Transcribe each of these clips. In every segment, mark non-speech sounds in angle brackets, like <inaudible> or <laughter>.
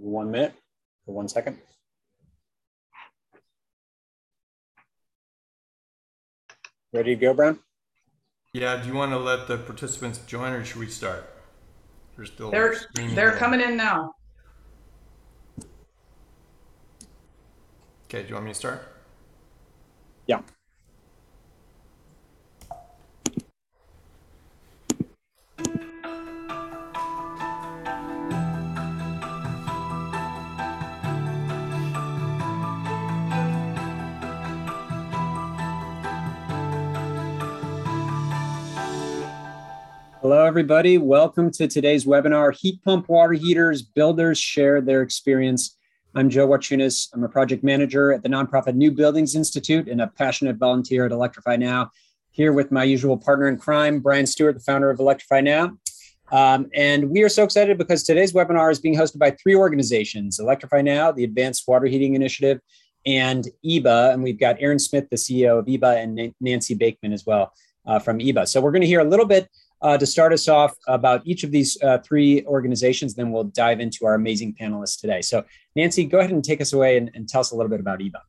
one minute for one second. Ready to go, Brown? Yeah, do you want to let the participants join or should we start? They're still They're, they're coming in now. Okay, do you want me to start? Yeah. Hello, everybody. Welcome to today's webinar, Heat Pump Water Heaters, Builders Share Their Experience. I'm Joe Wachunas. I'm a project manager at the nonprofit New Buildings Institute and a passionate volunteer at Electrify Now, here with my usual partner in crime, Brian Stewart, the founder of Electrify Now. Um, and we are so excited because today's webinar is being hosted by three organizations, Electrify Now, the Advanced Water Heating Initiative, and EBA. And we've got Aaron Smith, the CEO of EBA, and Nancy Bakeman as well uh, from EBA. So we're going to hear a little bit uh, to start us off about each of these uh, three organizations. Then we'll dive into our amazing panelists today. So, Nancy, go ahead and take us away and, and tell us a little bit about EBA.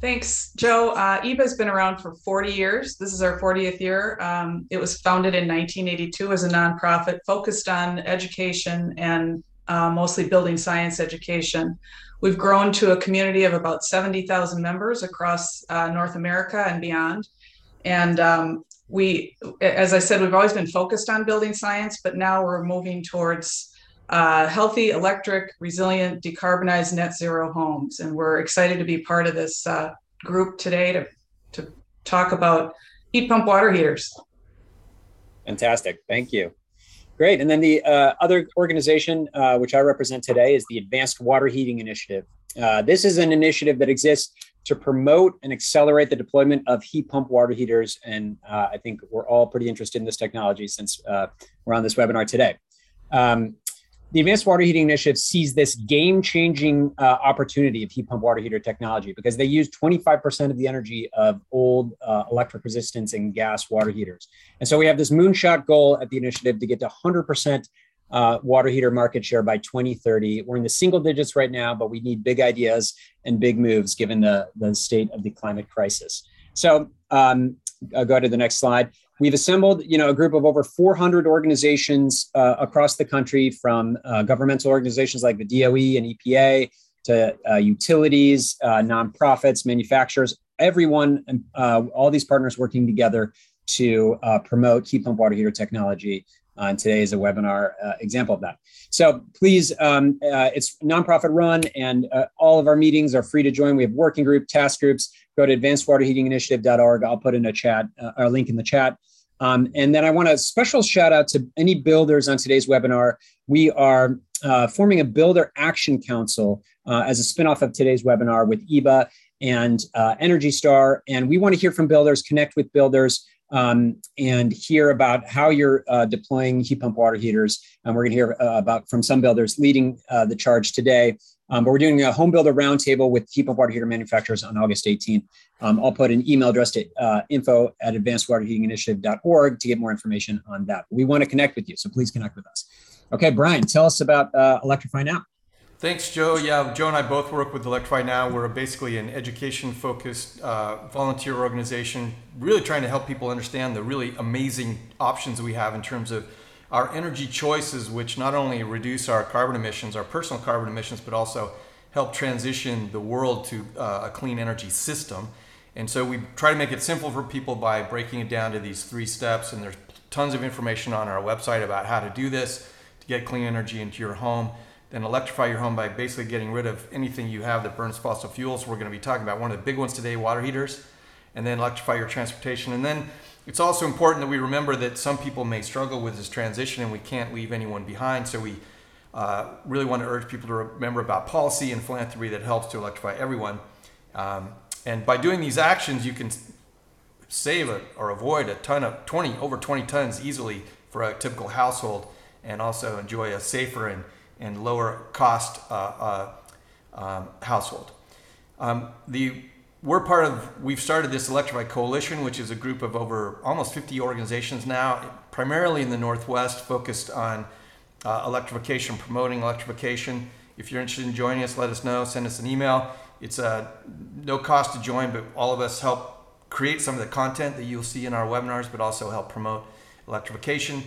Thanks, Joe. Uh, EBA has been around for 40 years. This is our 40th year. Um, it was founded in 1982 as a nonprofit focused on education and uh, mostly building science education. We've grown to a community of about 70,000 members across uh, North America and beyond. And um, we, as I said, we've always been focused on building science, but now we're moving towards uh, healthy, electric, resilient, decarbonized net zero homes. And we're excited to be part of this uh, group today to, to talk about heat pump water heaters. Fantastic. Thank you. Great. And then the uh, other organization, uh, which I represent today, is the Advanced Water Heating Initiative. Uh, this is an initiative that exists to promote and accelerate the deployment of heat pump water heaters. And uh, I think we're all pretty interested in this technology since uh, we're on this webinar today. Um, the Advanced Water Heating Initiative sees this game changing uh, opportunity of heat pump water heater technology because they use 25% of the energy of old uh, electric resistance and gas water heaters. And so we have this moonshot goal at the initiative to get to 100% uh, water heater market share by 2030. We're in the single digits right now, but we need big ideas and big moves given the, the state of the climate crisis. So um, I'll go to the next slide. We've assembled, you know, a group of over 400 organizations uh, across the country, from uh, governmental organizations like the DOE and EPA to uh, utilities, uh, nonprofits, manufacturers, everyone, uh, all these partners working together to uh, promote heat pump water heater technology uh, and today is a webinar uh, example of that. So please, um, uh, it's nonprofit run, and uh, all of our meetings are free to join. We have working group, task groups. Go to advancedwaterheatinginitiative.org. I'll put in a chat, uh, a link in the chat. Um, and then I want a special shout out to any builders on today's webinar. We are uh, forming a builder action council as a spinoff of today's webinar with EBA and Energy Star. And we want to hear from builders, connect with builders um, and hear about how you're uh, deploying heat pump water heaters. And we're going to hear uh, about from some builders leading uh, the charge today. Um, but we're doing a home builder roundtable with heat pump water heater manufacturers on August 18th. Um, I'll put an email address to uh, info at advancedwaterheatinginitiative.org to get more information on that. We want to connect with you, so please connect with us. Okay, Brian, tell us about uh, Electrify Now. Thanks, Joe. Yeah, Joe and I both work with Electrify Now. We're basically an education focused uh, volunteer organization, really trying to help people understand the really amazing options we have in terms of our energy choices, which not only reduce our carbon emissions, our personal carbon emissions, but also help transition the world to uh, a clean energy system. And so we try to make it simple for people by breaking it down to these three steps. And there's tons of information on our website about how to do this to get clean energy into your home then electrify your home by basically getting rid of anything you have that burns fossil fuels. We're going to be talking about one of the big ones today, water heaters, and then electrify your transportation. And then it's also important that we remember that some people may struggle with this transition and we can't leave anyone behind. So we uh, really want to urge people to remember about policy and philanthropy that helps to electrify everyone. Um, and by doing these actions, you can save a, or avoid a ton of 20, over 20 tons easily for a typical household and also enjoy a safer and and lower cost uh, uh, um, household. Um, the we're part of we've started this electrify coalition which is a group of over almost 50 organizations now primarily in the northwest focused on uh, electrification promoting electrification If you're interested in joining us, let us know. Send us an email. It's uh, no cost to join, but all of us help create some of the content that you'll see in our webinars, but also help promote electrification.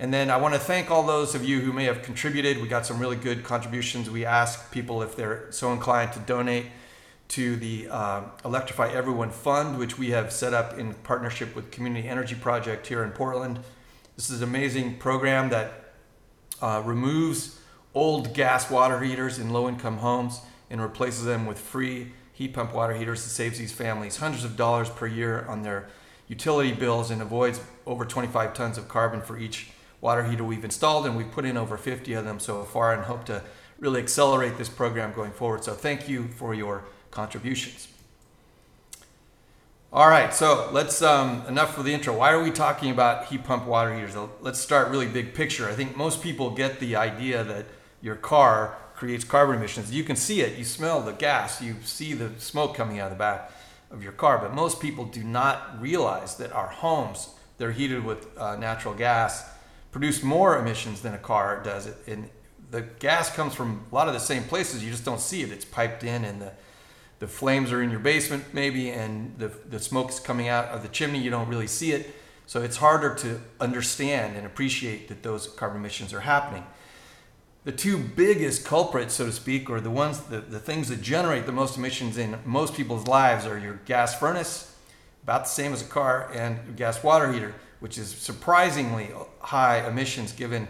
And then I want to thank all those of you who may have contributed. We got some really good contributions. We ask people if they're so inclined to donate to the uh, Electrify Everyone Fund, which we have set up in partnership with Community Energy Project here in Portland. This is an amazing program that uh, removes old gas water heaters in low income homes and replaces them with free heat pump water heaters that saves these families hundreds of dollars per year on their utility bills and avoids over 25 tons of carbon for each water heater we've installed, and we've put in over 50 of them so far and hope to really accelerate this program going forward. So thank you for your contributions. All right, so let's um, enough for the intro. Why are we talking about heat pump water heaters? Let's start really big picture. I think most people get the idea that your car creates carbon emissions. You can see it, you smell the gas, you see the smoke coming out of the back of your car, but most people do not realize that our homes, they're heated with uh, natural gas produce more emissions than a car does. It And the gas comes from a lot of the same places. You just don't see it. It's piped in, and the the flames are in your basement maybe, and the the smoke's coming out of the chimney. You don't really see it, so it's harder to understand and appreciate that those carbon emissions are happening. The two biggest culprits, so to speak, or the ones the, the things that generate the most emissions in most people's lives are your gas furnace, about the same as a car, and your gas water heater which is surprisingly high emissions given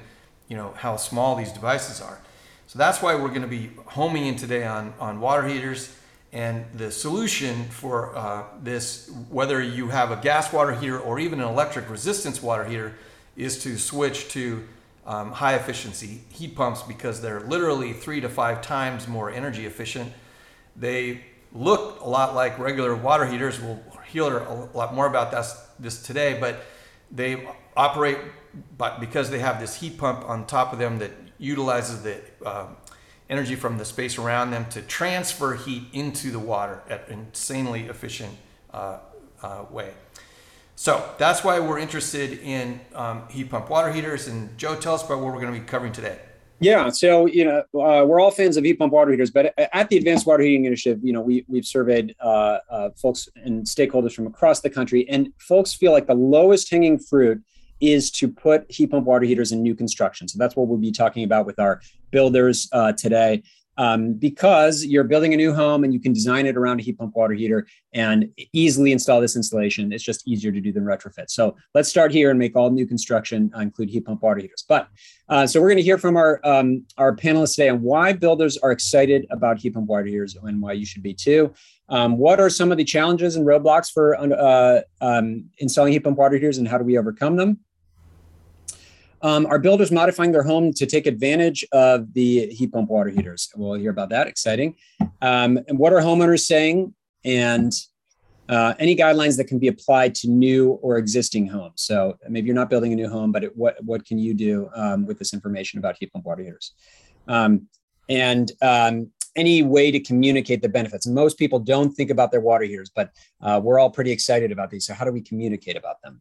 you know how small these devices are. So that's why we're going to be homing in today on, on water heaters and the solution for uh, this, whether you have a gas water heater or even an electric resistance water heater, is to switch to um, high efficiency heat pumps because they're literally three to five times more energy efficient. They look a lot like regular water heaters. We'll hear a lot more about this, this today, but they operate but because they have this heat pump on top of them that utilizes the uh, energy from the space around them to transfer heat into the water at an insanely efficient uh, uh, way. So that's why we're interested in um, heat pump water heaters. And Joe, tell us about what we're going to be covering today. Yeah, so you know uh, we're all fans of heat pump water heaters, but at the Advanced Water Heating Initiative, you know we we've surveyed uh, uh, folks and stakeholders from across the country, and folks feel like the lowest hanging fruit is to put heat pump water heaters in new construction. So that's what we'll be talking about with our builders uh, today um, because you're building a new home and you can design it around a heat pump water heater and easily install this installation. It's just easier to do than retrofit. So let's start here and make all new construction uh, include heat pump water heaters. But uh, so we're going to hear from our um, our panelists today on why builders are excited about heat pump water heaters and why you should be too. Um, what are some of the challenges and roadblocks for uh, um, installing heat pump water heaters and how do we overcome them? Um, are builders modifying their home to take advantage of the heat pump water heaters? We'll hear about that. Exciting. Um, and what are homeowners saying? And uh, any guidelines that can be applied to new or existing homes. So maybe you're not building a new home, but it, what what can you do um, with this information about heat pump water heaters? Um, and um, any way to communicate the benefits. Most people don't think about their water heaters, but uh, we're all pretty excited about these. So how do we communicate about them?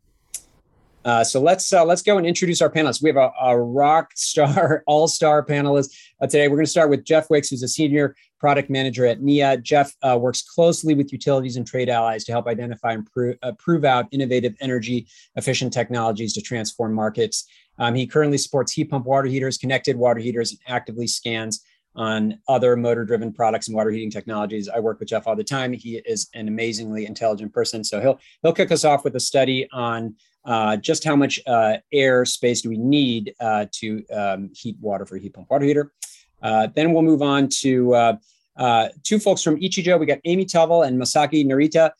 Uh, so let's uh, let's go and introduce our panelists. We have a, a rock star, <laughs> all star panelist uh, today. We're going to start with Jeff Wicks, who's a senior product manager at NEEA. Jeff uh, works closely with utilities and trade allies to help identify and prove, uh, prove out innovative energy efficient technologies to transform markets. Um, he currently supports heat pump water heaters, connected water heaters, and actively scans on other motor driven products and water heating technologies. I work with Jeff all the time. He is an amazingly intelligent person. So he'll he'll kick us off with a study on uh, just how much uh, air space do we need uh, to um, heat water for a heat pump water heater. Uh, then we'll move on to uh, uh, two folks from Ichijo. We got Amy Tovel and Masaki Narita.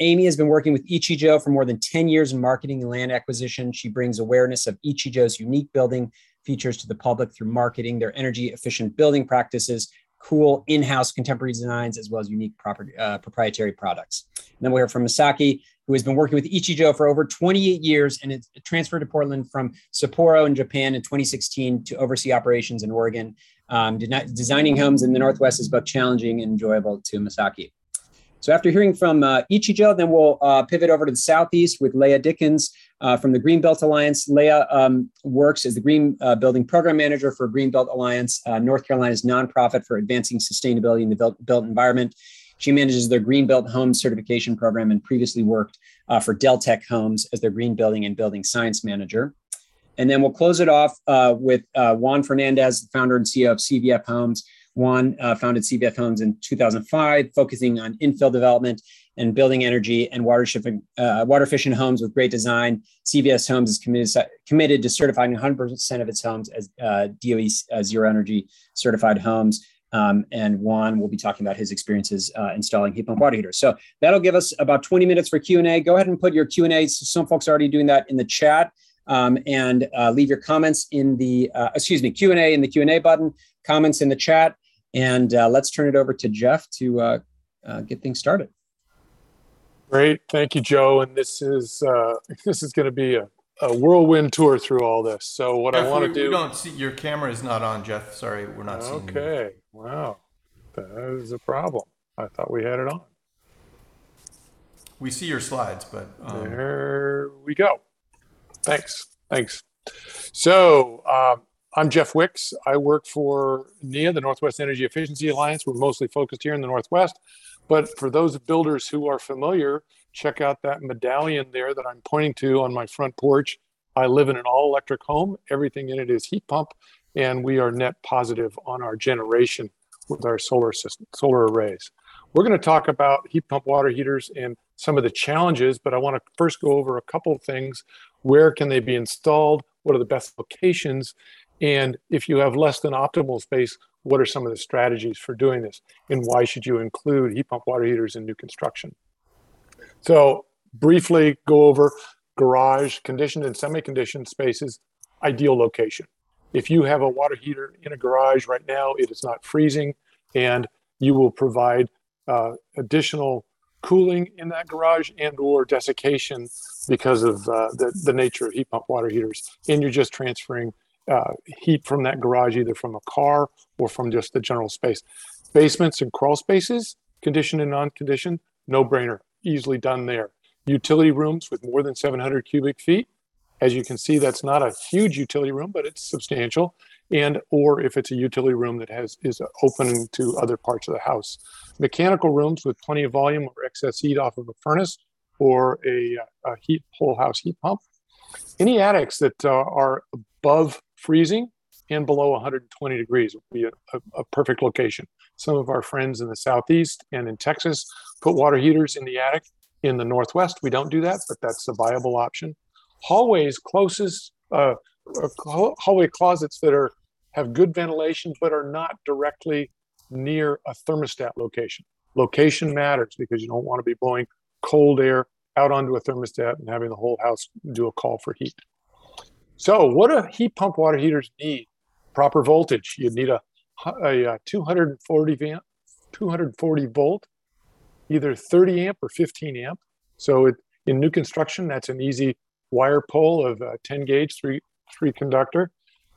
Amy has been working with Ichijo for more than 10 years in marketing and land acquisition. She brings awareness of Ichijo's unique building features to the public through marketing their energy efficient building practices, cool in-house contemporary designs, as well as unique property, proprietary products. And then we'll hear from Masaki who has been working with Ichijo for over 28 years and it's transferred to Portland from Sapporo in Japan in 2016 to oversee operations in Oregon. Um, designing homes in the Northwest is both challenging and enjoyable to Masaki. So after hearing from uh, Ichijo, then we'll uh, pivot over to the southeast with Leah Dickens uh, from the Green Built Alliance. Leah um, works as the Green uh, Building Program Manager for Green Built Alliance, uh, North Carolina's nonprofit for advancing sustainability in the built, built environment. She manages their Green Built Home Certification Program and previously worked uh, for Deltec Homes as their Green Building and Building Science Manager. And then we'll close it off with Juan Fernandez, the founder and CEO of CVF Homes. Juan uh, founded CBF Homes in 2005, focusing on infill development and building energy and water, shipping, uh, water efficient homes with great design. CVS Homes is committed, committed to certifying 100% of its homes as uh, DOE uh, zero energy certified homes. Um, and Juan will be talking about his experiences uh, installing heat pump water heaters. So that'll give us about 20 minutes for Q&A. Go ahead and put your Q&A. Some folks are already doing that in the chat. Um, and uh, leave your comments in the, uh, excuse me, Q&A in the Q&A button, comments in the chat. And uh, let's turn it over to Jeff to uh, uh, get things started. Great, thank you, Joe. And this is uh, <laughs> this is going to be a, a, whirlwind tour through all this. So what Jeff, I want to do. We don't see your camera is not on, Jeff. Sorry, we're not okay. seeing. Okay, wow, that is a problem. I thought we had it on. We see your slides, but um... there we go. Thanks, thanks. So. Um, I'm Jeff Wicks. I work for NEEA, the Northwest Energy Efficiency Alliance. We're mostly focused here in the Northwest. But for those builders who are familiar, check out that medallion there that I'm pointing to on my front porch. I live in an all electric home. Everything in it is heat pump, and we are net positive on our generation with our solar system, solar arrays. We're going to talk about heat pump water heaters and some of the challenges, but I want to first go over a couple of things. Where can they be installed? What are the best locations? And if you have less than optimal space, what are some of the strategies for doing this? And why should you include heat pump water heaters in new construction? So briefly go over garage, conditioned and semi-conditioned spaces, ideal location. If you have a water heater in a garage right now, it is not freezing and you will provide uh, additional cooling in that garage and or desiccation because of uh, the, the nature of heat pump water heaters. And you're just transferring uh, heat from that garage, either from a car or from just the general space. Basements and crawl spaces, conditioned and non-conditioned, no brainer, easily done there. Utility rooms with more than 700 cubic feet. As you can see, that's not a huge utility room, but it's substantial. And or if it's a utility room that has is open to other parts of the house. Mechanical rooms with plenty of volume or excess heat off of a furnace or a, a heat whole house heat pump. Any attics that uh, are above freezing and below 120 degrees would be a, a, a, perfect location. Some of our friends in the Southeast and in Texas put water heaters in the attic. In the Northwest, we don't do that, but that's a viable option. Hallways closest, uh, uh hallway closets that are have good ventilation but are not directly near a thermostat location. Location matters because you don't want to be blowing cold air out onto a thermostat and having the whole house do a call for heat. So, what do heat pump water heaters need? Proper voltage. You need a, a, a 240 amp, 240 volt, either 30 amp or 15 amp. So, it, in new construction, that's an easy wire pull of uh, 10 gauge, three three conductor.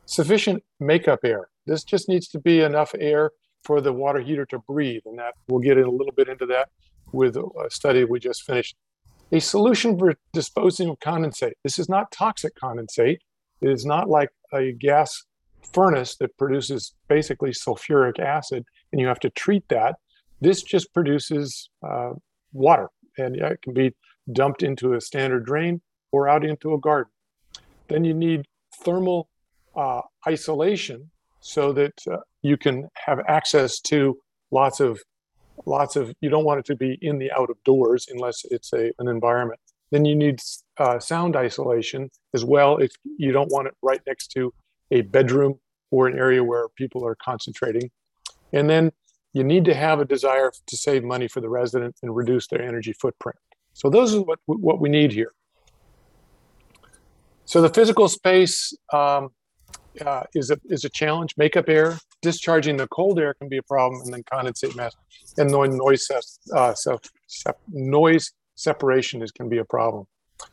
Sufficient makeup air. This just needs to be enough air for the water heater to breathe, and that we'll get in a little bit into that with a study we just finished. A solution for disposing of condensate. This is not toxic condensate. It is not like a gas furnace that produces basically sulfuric acid and you have to treat that. This just produces uh, water and it can be dumped into a standard drain or out into a garden. Then you need thermal uh, isolation so that uh, you can have access to lots of lots of you don't want it to be in the out of doors unless it's a an environment then you need uh, sound isolation as well if you don't want it right next to a bedroom or an area where people are concentrating. And then you need to have a desire to save money for the resident and reduce their energy footprint. So those are what, what we need here. So the physical space um, uh, is, a, is a challenge. Makeup air, discharging the cold air can be a problem, and then condensate mass and noise, uh, self, noise separation is can be a problem.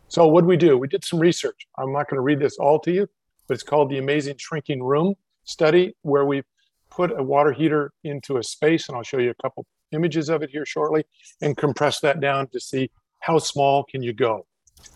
So what do we do? We did some research. I'm not going to read this all to you, but it's called the Amazing Shrinking Room study, where we put a water heater into a space, and I'll show you a couple images of it here shortly and compress that down to see how small can you go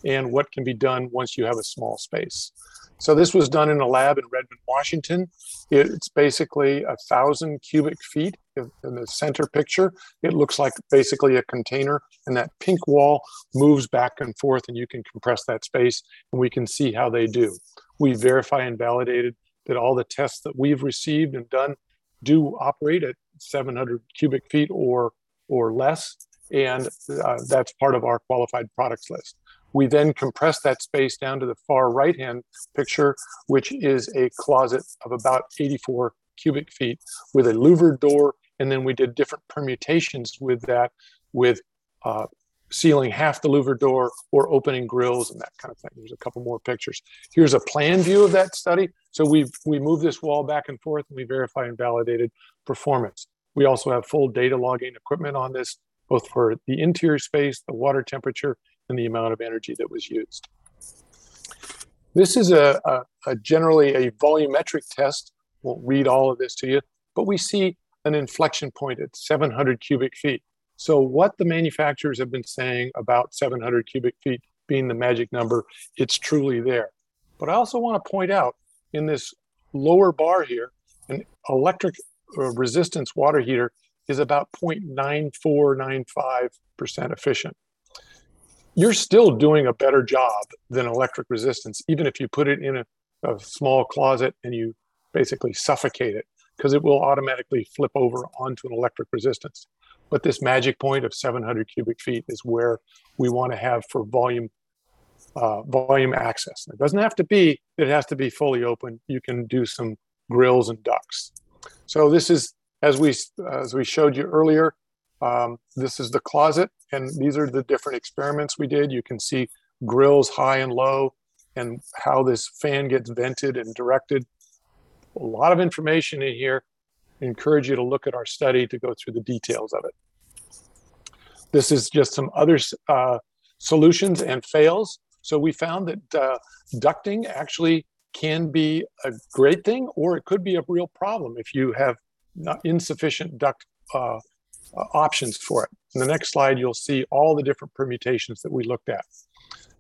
and what can be done once you have a small space. So this was done in a lab in Redmond, Washington. It's basically a thousand cubic feet in the center picture. It looks like basically a container and that pink wall moves back and forth and you can compress that space and we can see how they do. We verify and validated that all the tests that we've received and done do operate at 700 cubic feet or or less and uh, that's part of our qualified products list we then compress that space down to the far right hand picture, which is a closet of about 84 cubic feet with a louvered door. And then we did different permutations with that, with uh, sealing half the louver door or opening grills and that kind of thing. There's a couple more pictures. Here's a plan view of that study. So we've we moved this wall back and forth and we verify and validated performance. We also have full data logging equipment on this, both for the interior space, the water temperature, and the amount of energy that was used. This is a, a, a generally a volumetric test. Won't read all of this to you, but we see an inflection point at 700 cubic feet. So what the manufacturers have been saying about 700 cubic feet being the magic number, it's truly there. But I also want to point out in this lower bar here, an electric uh, resistance water heater is about 0.9495% efficient you're still doing a better job than electric resistance, even if you put it in a, a small closet and you basically suffocate it, because it will automatically flip over onto an electric resistance. But this magic point of 700 cubic feet is where we want to have for volume uh, volume access. It doesn't have to be, it has to be fully open. You can do some grills and ducts. So this is, as we, as we showed you earlier, um, this is the closet, and these are the different experiments we did. You can see grills high and low, and how this fan gets vented and directed. A lot of information in here. I encourage you to look at our study to go through the details of it. This is just some other uh, solutions and fails. So we found that uh, ducting actually can be a great thing, or it could be a real problem if you have insufficient duct uh, options for it. In the next slide, you'll see all the different permutations that we looked at.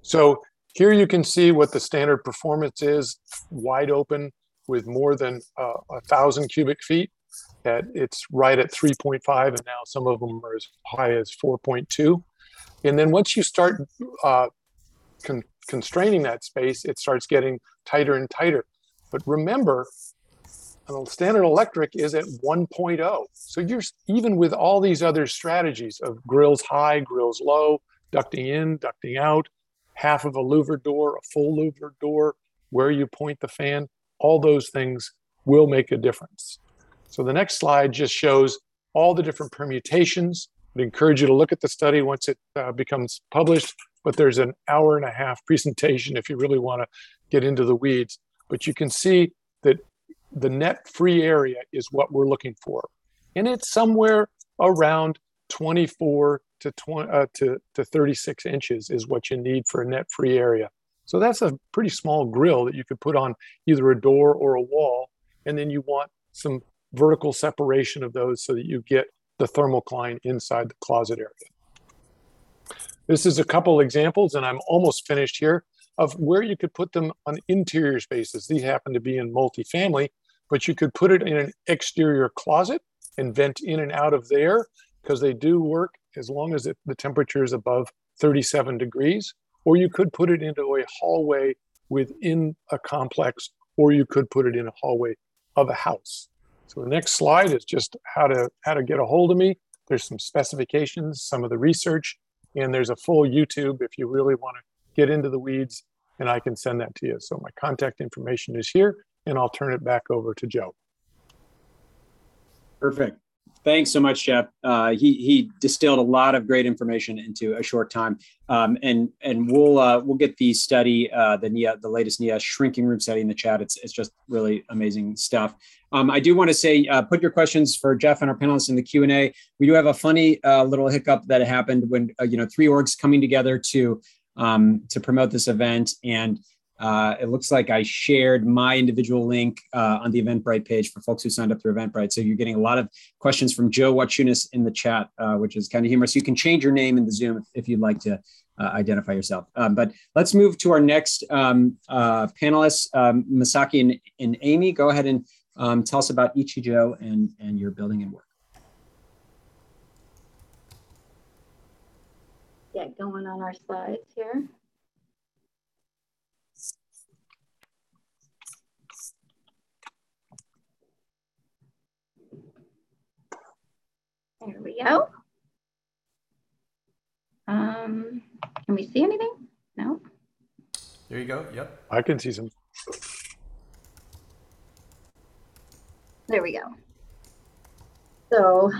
So here you can see what the standard performance is, wide open with more than uh, a thousand cubic feet. That it's right at 3.5, and now some of them are as high as 4.2. And then once you start uh, con- constraining that space, it starts getting tighter and tighter. But remember, standard electric is at 1.0. So you're even with all these other strategies of grills high, grills low, ducting in, ducting out, half of a louver door, a full louver door, where you point the fan, all those things will make a difference. So the next slide just shows all the different permutations. I'd encourage you to look at the study once it uh, becomes published, but there's an hour and a half presentation if you really want to get into the weeds. But you can see that the net free area is what we're looking for. And it's somewhere around 24 to, 20, uh, to, to 36 inches is what you need for a net free area. So that's a pretty small grill that you could put on either a door or a wall. And then you want some vertical separation of those so that you get the thermocline inside the closet area. This is a couple examples, and I'm almost finished here, of where you could put them on interior spaces. These happen to be in multifamily, but you could put it in an exterior closet and vent in and out of there because they do work as long as it, the temperature is above 37 degrees. Or you could put it into a hallway within a complex, or you could put it in a hallway of a house. So the next slide is just how to how to get a hold of me. There's some specifications, some of the research, and there's a full YouTube if you really want to get into the weeds, and I can send that to you. So my contact information is here and I'll turn it back over to Joe. Perfect. Thanks so much, Jeff. Uh, he he distilled a lot of great information into a short time, um, and and we'll uh, we'll get the study, uh, the NEEA, the latest NEEA shrinking room study in the chat. It's it's just really amazing stuff. Um, I do want to say, uh, put your questions for Jeff and our panelists in the Q and A. We do have a funny uh, little hiccup that happened when uh, you know three orgs coming together to um, to promote this event, and Uh, it looks like I shared my individual link uh, on the Eventbrite page for folks who signed up through Eventbrite. So you're getting a lot of questions from Joe Wachunas in the chat, uh, which is kind of humorous. You can change your name in the Zoom if, if you'd like to uh, identify yourself. Um, but let's move to our next um, uh, panelists, um, Masaki and, and Amy. Go ahead and um, tell us about Ichijo and, and your building and work. Yeah, going on our slides here. There we go. Um, can we see anything? No. There you go. Yep. I can see some. There we go. So,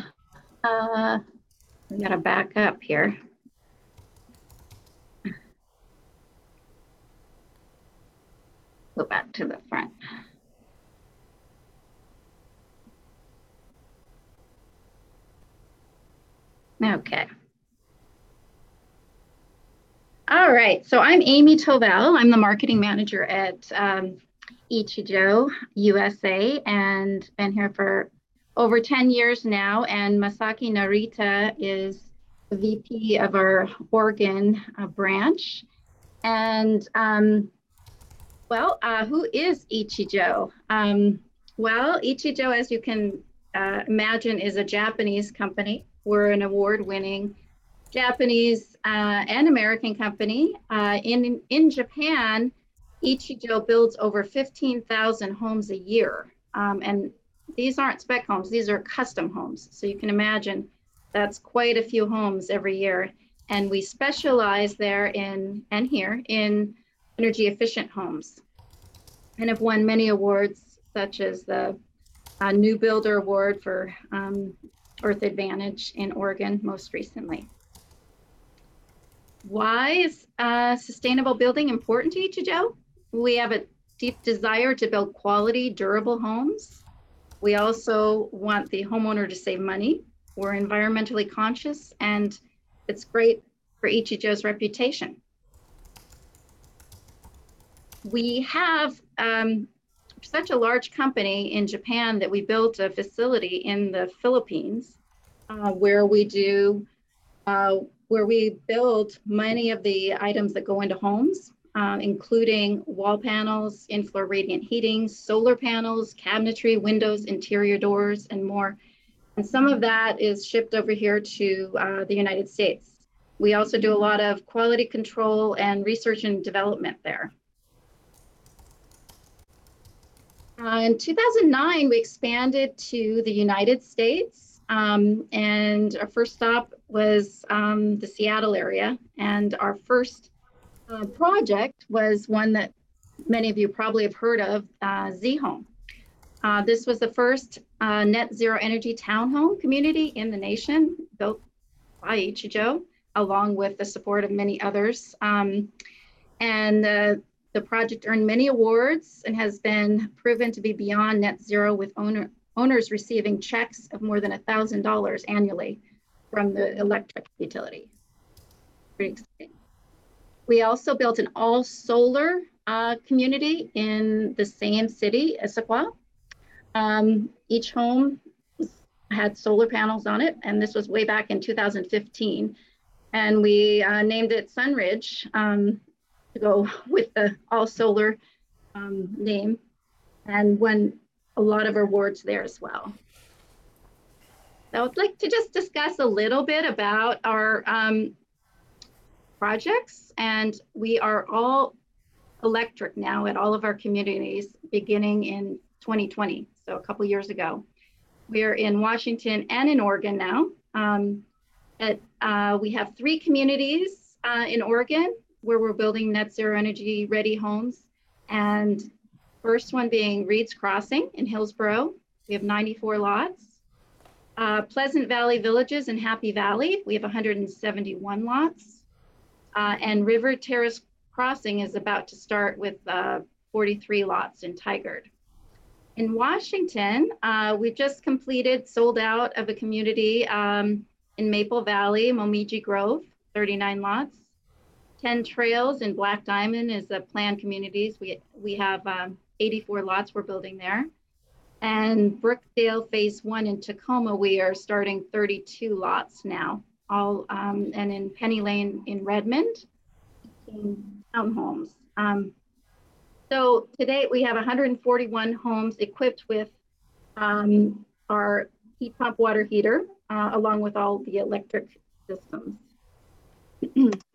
uh, we gotta back up here. Go back to the front. Okay. All right, so I'm Amy Tovell. I'm the marketing manager at um, Ichijo USA and been here for over 10 years now. And Masaki Narita is the VP of our Oregon uh, branch. And um, well, uh, who is Ichijo? Um, well, Ichijo, as you can uh, imagine, is a Japanese company. We're an award winning Japanese uh, and American company. Uh, in, in Japan, Ichijo builds over 15,000 homes a year. Um, and these aren't spec homes, these are custom homes. So you can imagine that's quite a few homes every year. And we specialize there in, and here, in energy efficient homes and have won many awards, such as the uh, New Builder Award for um, Earth Advantage in Oregon most recently. Why is uh, sustainable building important to Ichijo? We have a deep desire to build quality, durable homes. We also want the homeowner to save money. We're environmentally conscious, and it's great for Ichijo's reputation. We have um, such a large company in Japan that we built a facility in the Philippines uh, where we do, uh, where we build many of the items that go into homes, uh, including wall panels, in-floor radiant heating, solar panels, cabinetry, windows, interior doors, and more. And some of that is shipped over here to uh, the United States. We also do a lot of quality control and research and development there. Uh, in 2009, we expanded to the United States, um, and our first stop was um, the Seattle area. And our first uh, project was one that many of you probably have heard of, uh, zHome. Uh, this was the first uh, net zero energy townhome community in the nation, built by Ichijo, along with the support of many others. Um, and the project earned many awards and has been proven to be beyond net zero with owner, owners receiving checks of more than $1,000 annually from the electric utility. Pretty exciting. We also built an all solar uh, community in the same city, Issaquah. Um, each home had solar panels on it, and this was way back in 2015. And we uh, named it Sunridge um, to go <laughs> with the all solar um, name and won a lot of awards there as well. So I would like to just discuss a little bit about our um, projects and we are all electric now at all of our communities beginning in 2020, so a couple years ago. We are in Washington and in Oregon now. Um, at, uh, we have three communities uh, in Oregon where we're building net zero energy ready homes. And first one being Reed's Crossing in Hillsboro. We have 94 lots. Uh, Pleasant Valley Villages in Happy Valley, we have 171 lots. Uh, and River Terrace Crossing is about to start with uh, 43 lots in Tigard. In Washington, uh, we've just completed, sold out of a community um, in Maple Valley, Momiji Grove, 39 lots. 10 Trails in Black Diamond is a planned communities. We, we have um, 84 lots we're building there. And Brookdale Phase One in Tacoma, we are starting 32 lots now. All um, and in Penny Lane in Redmond, 18 townhomes. Um, so today we have 141 homes equipped with um, our heat pump water heater, uh, along with all the electric systems. <clears throat>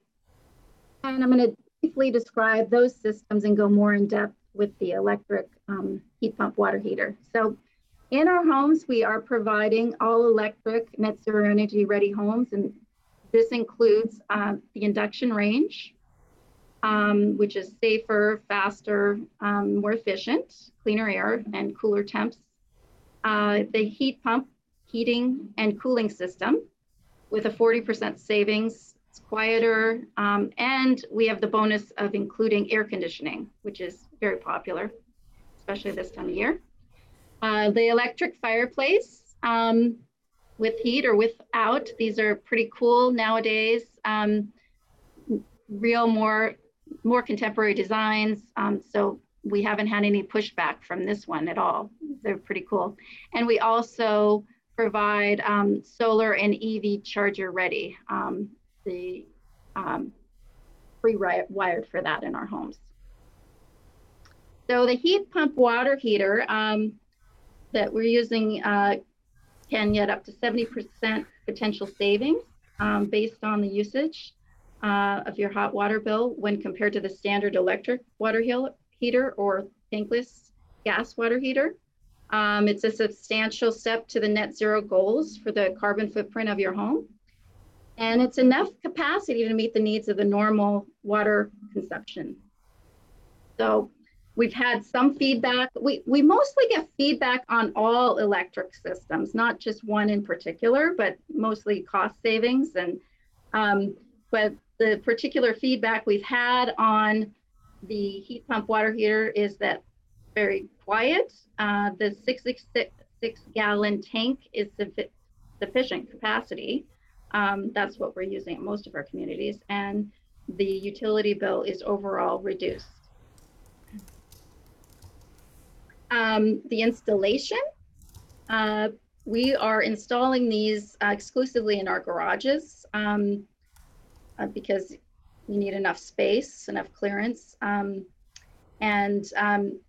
and I'm going to briefly describe those systems and go more in depth with the electric um, heat pump water heater. So in our homes, we are providing all electric net zero energy ready homes. And this includes uh, the induction range, um, which is safer, faster, um, more efficient, cleaner air and cooler temps. Uh, the heat pump heating and cooling system with a 40% savings. It's quieter. Um, and we have the bonus of including air conditioning, which is very popular, especially this time of year. Uh, the electric fireplace um, with heat or without, these are pretty cool nowadays. Um, real more, more contemporary designs. Um, so we haven't had any pushback from this one at all. They're pretty cool. And we also provide um, solar and EV charger ready. Um, the um, pre-wired for that in our homes. So the heat pump water heater um, that we're using uh, can get up to 70% potential savings um, based on the usage uh, of your hot water bill when compared to the standard electric water heater or tankless gas water heater. Um, it's a substantial step to the net zero goals for the carbon footprint of your home. And it's enough capacity to meet the needs of the normal water consumption. So we've had some feedback. We, we mostly get feedback on all electric systems, not just one in particular, but mostly cost savings. And um, but the particular feedback we've had on the heat pump water heater is that very quiet. Uh, the 666 gallon tank is sufficient capacity. Um, that's what we're using at most of our communities. And the utility bill is overall reduced. Um, the installation, uh, we are installing these uh, exclusively in our garages um, uh, because we need enough space, enough clearance. Um, and um,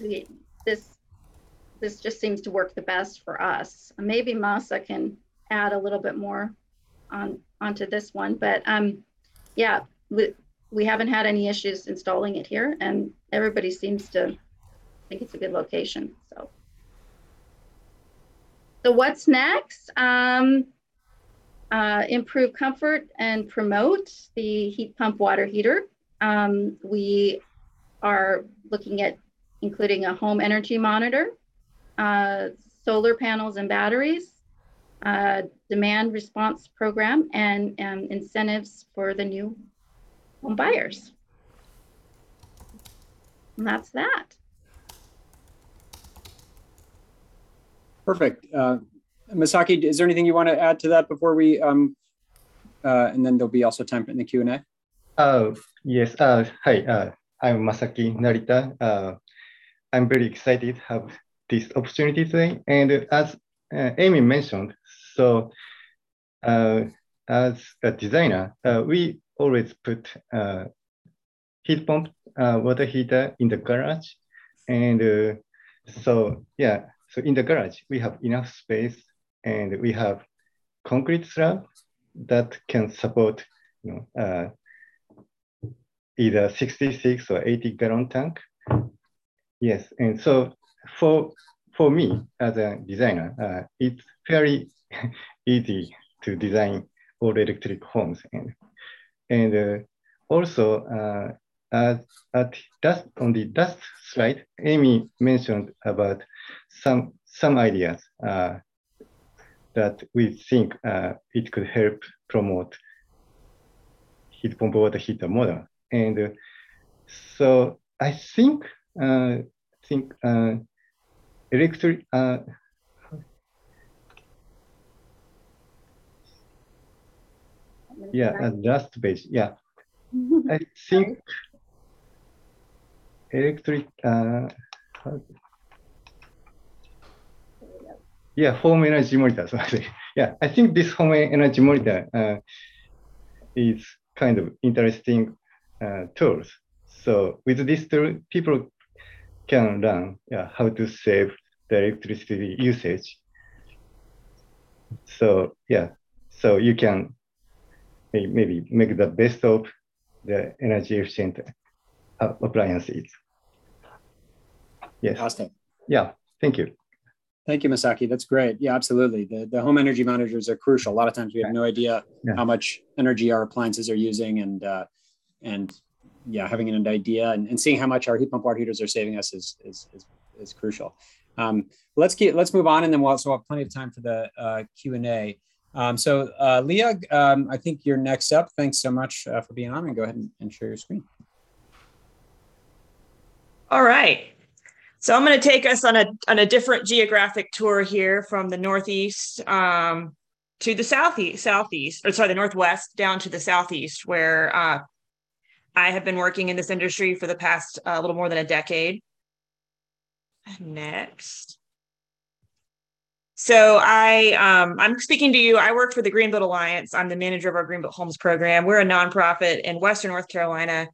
we, this this just seems to work the best for us. Maybe Masa can add a little bit more on onto this one, but um, yeah, we, we haven't had any issues installing it here, and everybody seems to think it's a good location. So, so what's next? Um, uh, improve comfort and promote the heat pump water heater. Um, we are looking at including a home energy monitor, uh, solar panels and batteries, uh, demand response program, and um, incentives for the new home buyers. And that's that. Perfect. Uh, Masaki, is there anything you want to add to that before we, um, uh, and then there'll be also time in the Q&A? Uh, yes, uh, hi, uh, I'm Masaki Narita. Uh, I'm very excited to have this opportunity today. And as uh, Amy mentioned, so uh, as a designer, uh, we always put uh, heat pump uh, water heater in the garage. And uh, so, yeah, so in the garage, we have enough space and we have concrete slab that can support you know, either 66 or 80 gallon tank Yes, and so for for me as a designer, uh, it's very <laughs> easy to design all electric homes, and and uh, also uh, at, at on the dust slide, Amy mentioned about some some ideas uh, that we think uh, it could help promote heat pump water heater model, and uh, so I think think electric uh, Yeah, uh, last page. Yeah, I think electric. Uh, yeah, home energy monitor. <laughs> Sorry. Yeah, I think this home energy monitor uh, is kind of interesting uh, tools. So with this tool, people can learn yeah, how to save the electricity usage. So yeah, so you can maybe make the best of the energy efficient appliances. Yes. Fantastic. Yeah. Thank you. Thank you, Masaki. That's great. Yeah, absolutely. The, the home energy monitors are crucial. A lot of times we have no idea Yeah. how much energy our appliances are using and, uh, and yeah, having an idea and, and seeing how much our heat pump water heaters are saving us is, is, is, is crucial. Um, let's get, let's move on and then we'll also have plenty of time for the uh, Q and A. Um, so uh, Leah, um, I think you're next up. Thanks so much uh, for being on and go ahead and, and share your screen. All right. So I'm going to take us on a on a different geographic tour here from the northeast um, to the southeast, southeast, or sorry, the northwest down to the southeast, where uh, I have been working in this industry for the past uh, little more than a decade. Next. So I um, I'm speaking to you. I work for the Green Built Alliance. I'm the manager of our Green Built Homes program. We're a nonprofit in Western North Carolina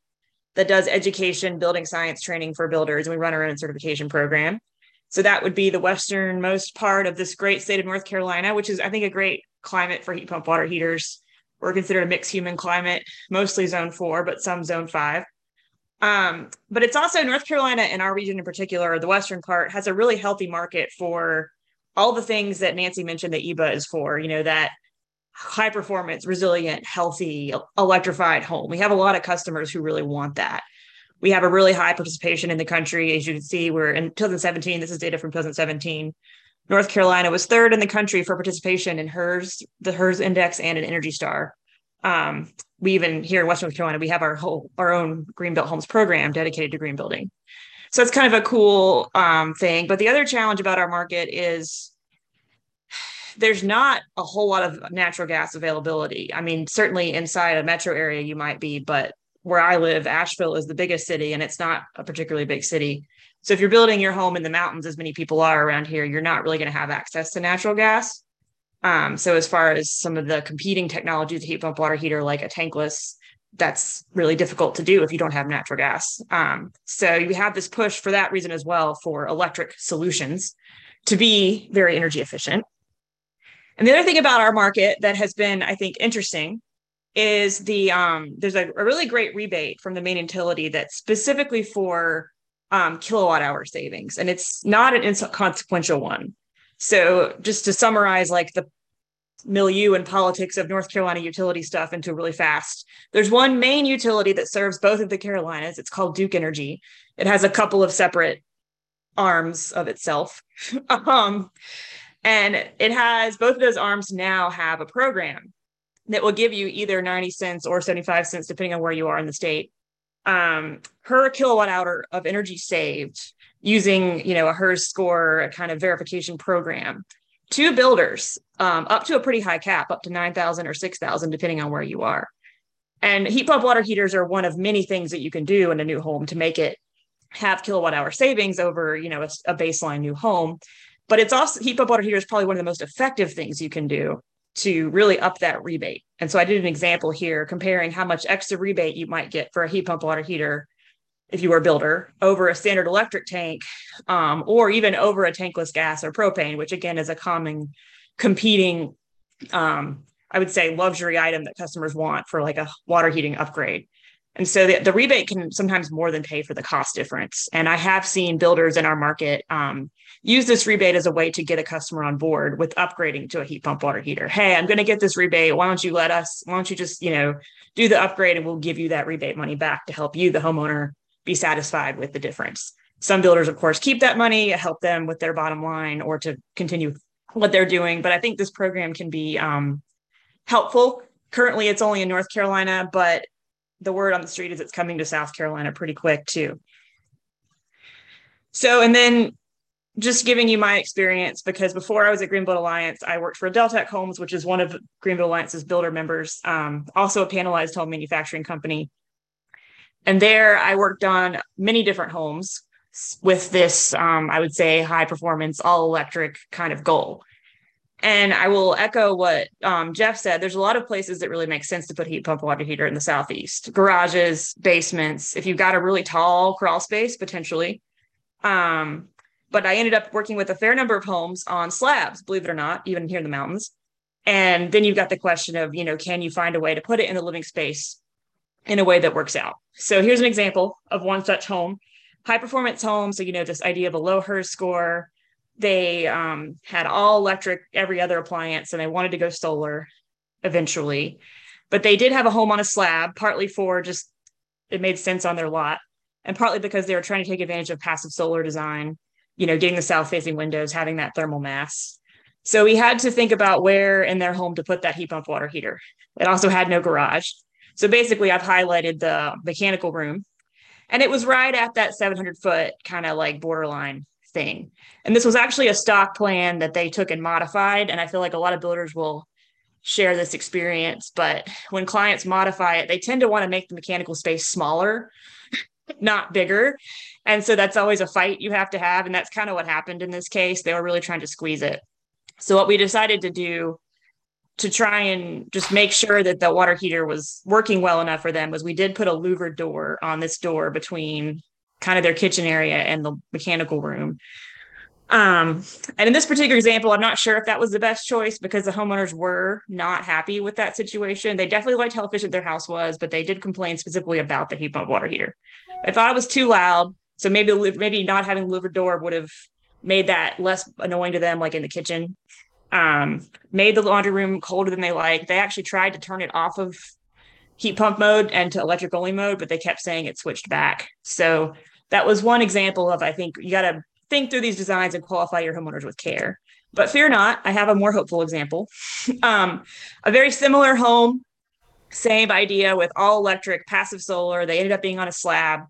that does education, building science training for builders, and we run our own certification program. So that would be the westernmost part of this great state of North Carolina, which is, I think, a great climate for heat pump water heaters. We're considered a mixed humid climate, mostly zone four, but some zone five. Um, but it's also North Carolina and our region in particular, the western part, has a really healthy market for all the things that Nancy mentioned that EEBA is for, you know, that high performance, resilient, healthy, electrified home. We have a lot of customers who really want that. We have a really high participation in the country. As you can see, we're in 2017. This is data from 2017. North Carolina was third in the country for participation in HERS, the HERS index, and an Energy Star. Um, we even here in Western North Carolina, we have our whole our own Green Built Homes program dedicated to green building. So it's kind of a cool um, thing. But the other challenge about our market is there's not a whole lot of natural gas availability. I mean, certainly inside a metro area, you might be, but where I live, Asheville is the biggest city and it's not a particularly big city. So if you're building your home in the mountains, as many people are around here, you're not really going to have access to natural gas. Um, so as far as some of the competing technologies, heat pump water heater like a tankless, that's really difficult to do if you don't have natural gas. Um, so you have this push for that reason as well for electric solutions to be very energy efficient. And the other thing about our market that has been, I think, interesting is the um, there's a, a really great rebate from the main utility that's specifically for um, kilowatt hour savings, and it's not an inconsequential one. So just to summarize, like the milieu and politics of North Carolina utility stuff into really fast. There's one main utility that serves both of the Carolinas. It's called Duke Energy. It has a couple of separate arms of itself. <laughs> um, and it has both of those arms now have a program that will give you either 90 cents or 75 cents, depending on where you are in the state, um, per kilowatt hour of energy saved using, you know, a HERS score, a kind of verification program to builders um, up to a pretty high cap, up to 9,000 or 6,000, depending on where you are. And heat pump water heaters are one of many things that you can do in a new home to make it have kilowatt hour savings over, you know, a, a baseline new home but it's also heat pump water heater is probably one of the most effective things you can do to really up that rebate. And so I did an example here comparing how much extra rebate you might get for a heat pump water heater if you were a builder over a standard electric tank um, or even over a tankless gas or propane, which again is a common competing, um, I would say, luxury item that customers want for like a water heating upgrade. And so the, the rebate can sometimes more than pay for the cost difference. And I have seen builders in our market um, use this rebate as a way to get a customer on board with upgrading to a heat pump water heater. Hey, I'm going to get this rebate. Why don't you let us, why don't you just, you know, do the upgrade and we'll give you that rebate money back to help you, the homeowner, be satisfied with the difference. Some builders, of course, keep that money, help them with their bottom line or to continue what they're doing. But I think this program can be um, helpful. Currently, it's only in North Carolina, but the word on the street is it's coming to South Carolina pretty quick too. So, and then just giving you my experience because before I was at Green Built Alliance, I worked for Deltec Homes, which is one of Green Built Alliance's builder members, um, also a panelized home manufacturing company. And there I worked on many different homes with this, um, I would say, high performance, all electric kind of goal. And I will echo what um, Jeff said. There's a lot of places that really make sense to put heat pump water heater in the southeast garages, basements. If you've got a really tall crawl space, potentially. Um, but I ended up working with a fair number of homes on slabs, believe it or not, even here in the mountains. And then you've got the question of, you know, can you find a way to put it in the living space in a way that works out? So here's an example of one such home, high performance home. So, you know, this idea of a low HERS score. They um, had all electric, every other appliance, and they wanted to go solar eventually. But they did have a home on a slab, partly for just it made sense on their lot, and partly because they were trying to take advantage of passive solar design you know, getting the south facing windows, having that thermal mass. So we had to think about where in their home to put that heat pump water heater. It also had no garage. So basically, I've highlighted the mechanical room, and it was right at that 700 foot kind of like borderline thing. And this was actually a stock plan that they took and modified. And I feel like a lot of builders will share this experience. But when clients modify it, they tend to want to make the mechanical space smaller, <laughs> not bigger. And so that's always a fight you have to have. And that's kind of what happened in this case. They were really trying to squeeze it. So, what we decided to do to try and just make sure that the water heater was working well enough for them was we did put a louver door on this door between kind of their kitchen area and the mechanical room. Um, and in this particular example, I'm not sure if that was the best choice because the homeowners were not happy with that situation. They definitely liked how efficient their house was, but they did complain specifically about the heat pump water heater. I thought it was too loud. So maybe maybe not having the louver door would have made that less annoying to them, like in the kitchen. Um, made the laundry room colder than they like. They actually tried to turn it off of heat pump mode and to electric only mode, but they kept saying it switched back. So that was one example of I think you got to think through these designs and qualify your homeowners with care. But fear not, I have a more hopeful example. <laughs> um, a very similar home, same idea with all electric, passive solar. They ended up being on a slab.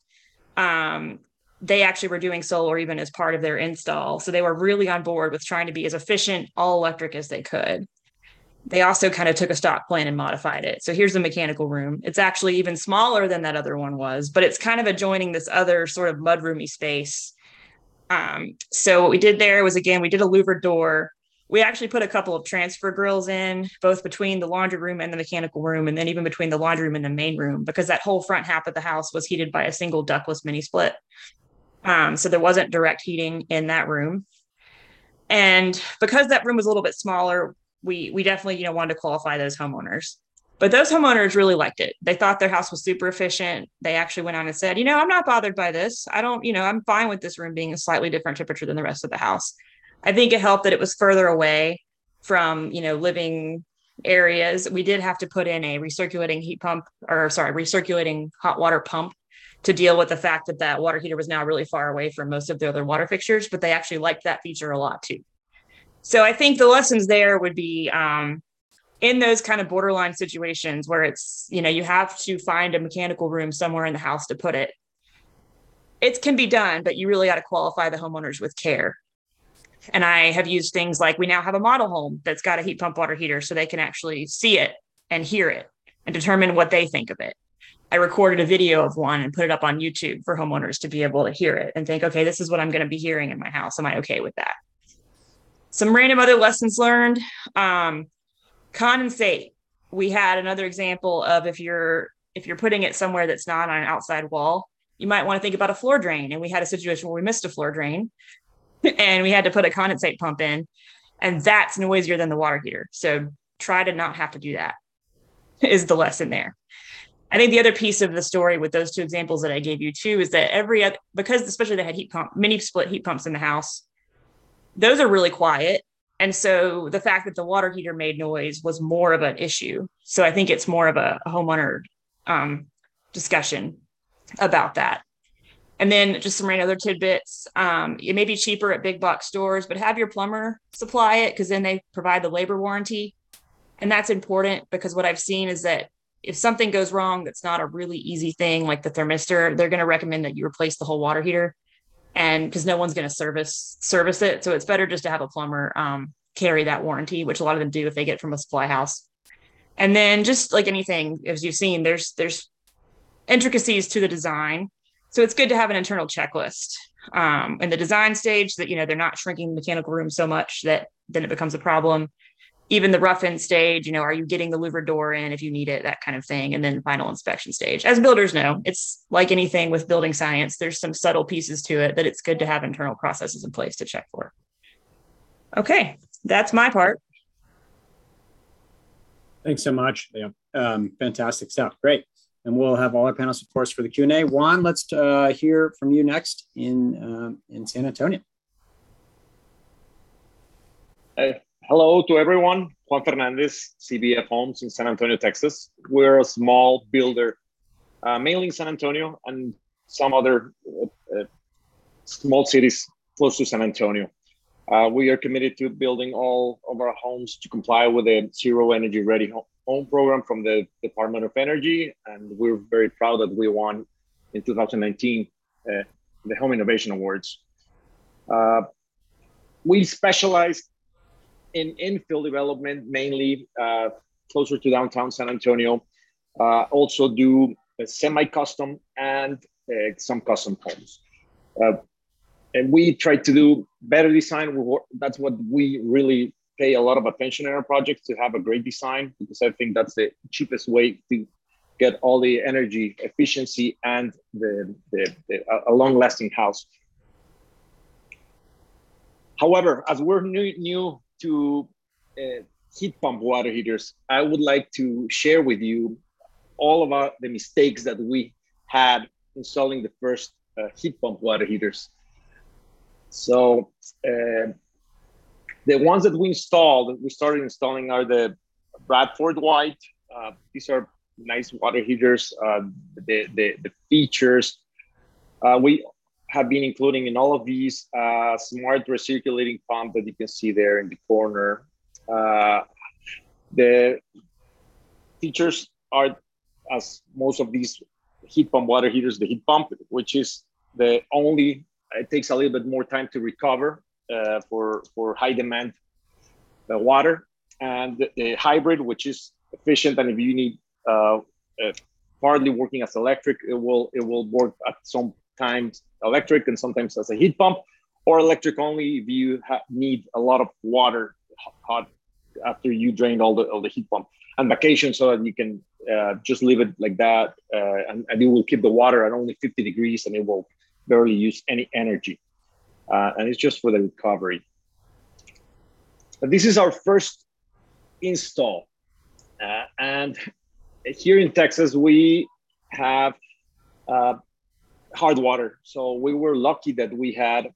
Um, they actually were doing solar even as part of their install. So they were really on board with trying to be as efficient, all electric as they could. They also kind of took a stock plan and modified it. So here's the mechanical room. It's actually even smaller than that other one was, but it's kind of adjoining this other sort of mudroomy space. Um, so what we did there was again, we did a louvered door. We actually put a couple of transfer grills in, both between the laundry room and the mechanical room, and then even between the laundry room and the main room, because that whole front half of the house was heated by a single ductless mini split. Um, so there wasn't direct heating in that room. And because that room was a little bit smaller, we we definitely, you know, wanted to qualify those homeowners. But those homeowners really liked it. They thought their house was super efficient. They actually went on and said, you know, I'm not bothered by this. I don't, you know, I'm fine with this room being a slightly different temperature than the rest of the house. I think it helped that it was further away from, you know, living areas. We did have to put in a recirculating heat pump or sorry, recirculating hot water pump to deal with the fact that that water heater was now really far away from most of the other water fixtures, but they actually liked that feature a lot too. So I think the lessons there would be um, in those kind of borderline situations where it's, you know, you have to find a mechanical room somewhere in the house to put it. It can be done, but you really got to qualify the homeowners with care. And I have used things like we now have a model home that's got a heat pump water heater so they can actually see it and hear it and determine what they think of it. I recorded a video of one and put it up on YouTube for homeowners to be able to hear it and think, okay, this is what I'm going to be hearing in my house. Am I okay with that? Some random other lessons learned. Um, condensate. We had another example of if you're if you're putting it somewhere that's not on an outside wall, you might want to think about a floor drain. And we had a situation where we missed a floor drain <laughs> and we had to put a condensate pump in, and that's noisier than the water heater. So try to not have to do that, is the lesson there. I think the other piece of the story with those two examples that I gave you too is that every other, because especially they had heat pump, mini split heat pumps in the house, those are really quiet. And so the fact that the water heater made noise was more of an issue. So I think it's more of a, a homeowner um, discussion about that. And then just some other tidbits. Um, it may be cheaper at big box stores, but have your plumber supply it because then they provide the labor warranty. And that's important because what I've seen is that if something goes wrong that's not a really easy thing like the thermistor they're going to recommend that you replace the whole water heater and because no one's going to service service it, so it's better just to have a plumber um, carry that warranty, which a lot of them do if they get from a supply house. And then just like anything, as you've seen, there's there's intricacies to the design. So it's good to have an internal checklist um, in the design stage that you know they're not shrinking the mechanical room so much that then it becomes a problem. Even the rough in stage, you know, are you getting the louver door in if you need it, that kind of thing, and then final inspection stage. As builders know, it's like anything with building science. There's some subtle pieces to it that it's good to have internal processes in place to check for. Okay, that's my part. Thanks so much. Yeah, um, fantastic stuff. Great. And we'll have all our panelists, of course, for the Q&A. Juan, let's uh, hear from you next in, um, in San Antonio. Hey, hello to everyone. Juan Fernandez, CBF Homes in San Antonio, Texas. We're a small builder, uh, mainly in San Antonio and some other uh, uh small cities close to San Antonio. Uh, we are committed to building all of our homes to comply with the Zero Energy Ready Home program from the Department of Energy, and we're very proud that we won in 2019 uh, the Home Innovation Awards. Uh, we specialize in infill development, mainly uh, closer to downtown San Antonio. Uh, also do semi-custom and uh, some custom homes and we try to do better design. That's what we really pay a lot of attention in our projects to have a great design because I think that's the cheapest way to get all the energy efficiency and the, the, the a long-lasting house. However, as we're new, new to uh, heat pump water heaters, I would like to share with you all about the mistakes that we had installing the first uh, heat pump water heaters. So uh, the ones that we installed, we started installing are the Bradford White. Uh, these are nice water heaters. Uh, the, the, the features uh, we have been including in all of these uh, smart recirculating pump that you can see there in the corner. Uh, the features are, as most of these heat pump water heaters, the heat pump, which is the only it takes a little bit more time to recover uh, for for high demand uh, water, and the, the, hybrid, which is efficient, and if you need uh, uh, partly working as electric, it will it will work at some times electric and sometimes as a heat pump, or electric only if you need a lot of water hot after you drained all the all the heat pump and vacation so that you can uh, just leave it like that uh, and, and it will keep the water at only 50 degrees and it will barely use any energy. Uh, and it's just for the recovery. But this is our first install. Uh, and here in Texas, we have uh, hard water. So we were lucky that we had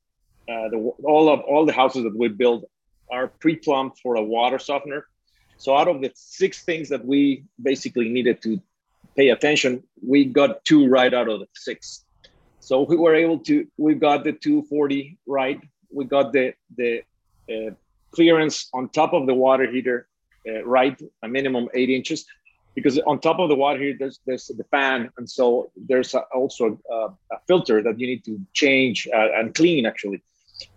uh, the, all of all the houses that we build are pre-plumbed for a water softener. So out of the six things that we basically needed to pay attention, we got two right out of the six. So we were able to, we got the 240 right. We got the, the uh, clearance on top of the water heater uh, right, a minimum eight inches, because on top of the water heater, there's, there's the fan. And so there's also a, a, filter that you need to change uh, and clean actually.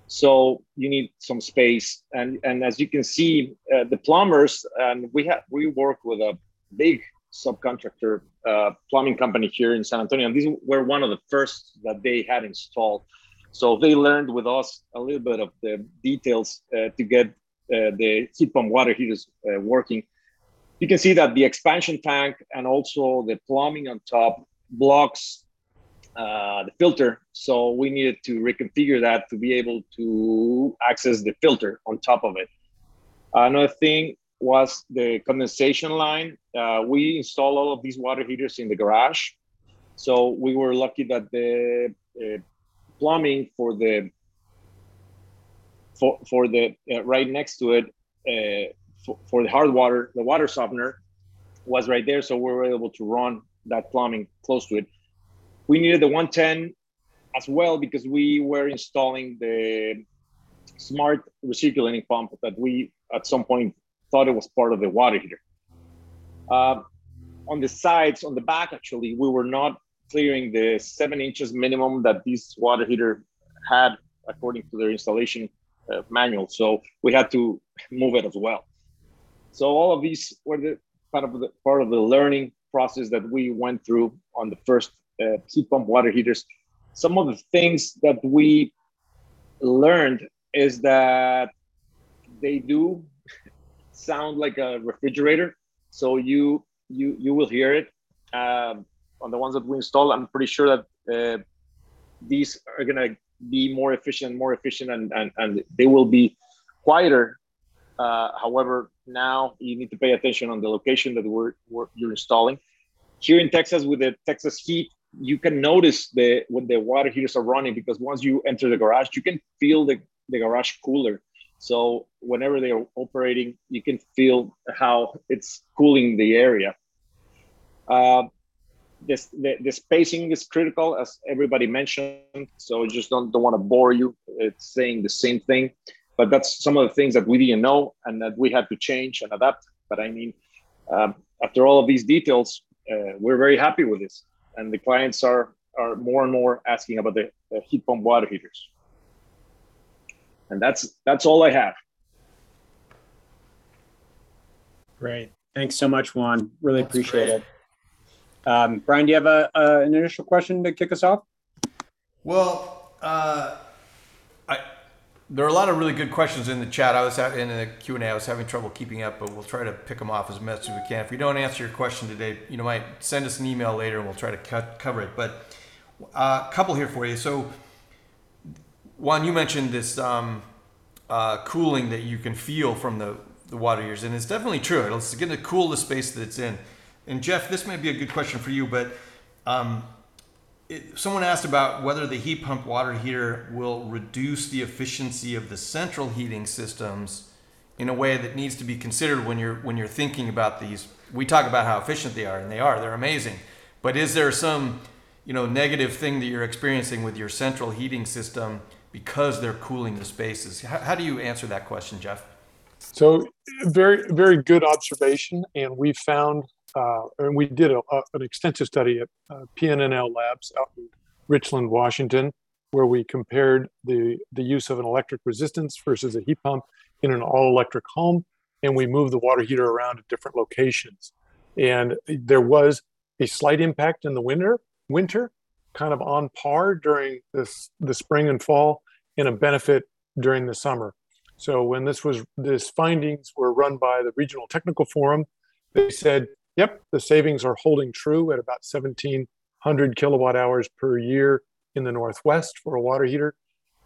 So you need some space. And, and as you can see, uh, the plumbers, and we have, we work with a big subcontractor uh, plumbing company here in San Antonio. And these were one of the first that they had installed. So they learned with us a little bit of the details uh, to get uh, the heat pump water heaters uh, working. You can see that the expansion tank and also the plumbing on top blocks uh, the filter. So we needed to reconfigure that to be able to access the filter on top of it. Another thing was the condensation line. Uh, we installed all of these water heaters in the garage. So we were lucky that the uh, plumbing for the for, for the uh, right next to it uh, for, for, the hard water, the water softener was right there. So we were able to run that plumbing close to it. We needed the 110 as well because we were installing the smart recirculating pump that we at some point thought it was part of the water heater. Uh, on the sides, on the back, actually, we were not clearing the seven inches minimum that this water heater had according to their installation uh, manual. So we had to move it as well. So all of these were the part of the part of the learning process that we went through on the first uh, heat pump water heaters. Some of the things that we learned is that they do sound like a refrigerator. So you you you will hear it um, on the ones that we install. I'm pretty sure that uh, these are gonna be more efficient, more efficient, and and, and they will be quieter. Uh, however, now you need to pay attention on the location that we're, we're you're installing. Here in Texas, with the Texas heat, you can notice the when the water heaters are running because once you enter the garage, you can feel the, the garage cooler. So whenever they are operating, you can feel how it's cooling the area. Uh, this the, the spacing is critical, as everybody mentioned. So just don't don't want to bore you. It's saying the same thing, but that's some of the things that we didn't know and that we had to change and adapt. But I mean, um, after all of these details, uh, we're very happy with this, and the clients are are more and more asking about the, the heat pump water heaters. And that's that's all I have. Great. Thanks so much, Juan. Really That's appreciate great. it. Um, Brian, do you have a, a, an initial question to kick us off? Well, uh, I, there are a lot of really good questions in the chat. I was ha- in the Q and A. I was having trouble keeping up, but we'll try to pick them off as best as we can. If we don't answer your question today, you know, might send us an email later, and we'll try to cut, cover it. But uh, a couple here for you. So, Juan, you mentioned this um, uh, cooling that you can feel from the the water heaters, and it's definitely true. It's going to cool the space that it's in. And Jeff, this may be a good question for you, but um, it, someone asked about whether the heat pump water heater will reduce the efficiency of the central heating systems in a way that needs to be considered when you're when you're thinking about these. We talk about how efficient they are, and they are. They're amazing. But is there some you know negative thing that you're experiencing with your central heating system because they're cooling the spaces? How, how do you answer that question, Jeff? So very, very good observation. And we found, uh, and we did a, a, an extensive study at uh, PNNL Labs out in Richland, Washington, where we compared the, the use of an electric resistance versus a heat pump in an all electric home. And we moved the water heater around at different locations. And there was a slight impact in the winter, winter, kind of on par during this, the spring and fall, and a benefit during the summer. So when this was this findings were run by the regional technical forum, they said, "Yep, the savings are holding true at about 1,700 kilowatt hours per year in the Northwest for a water heater."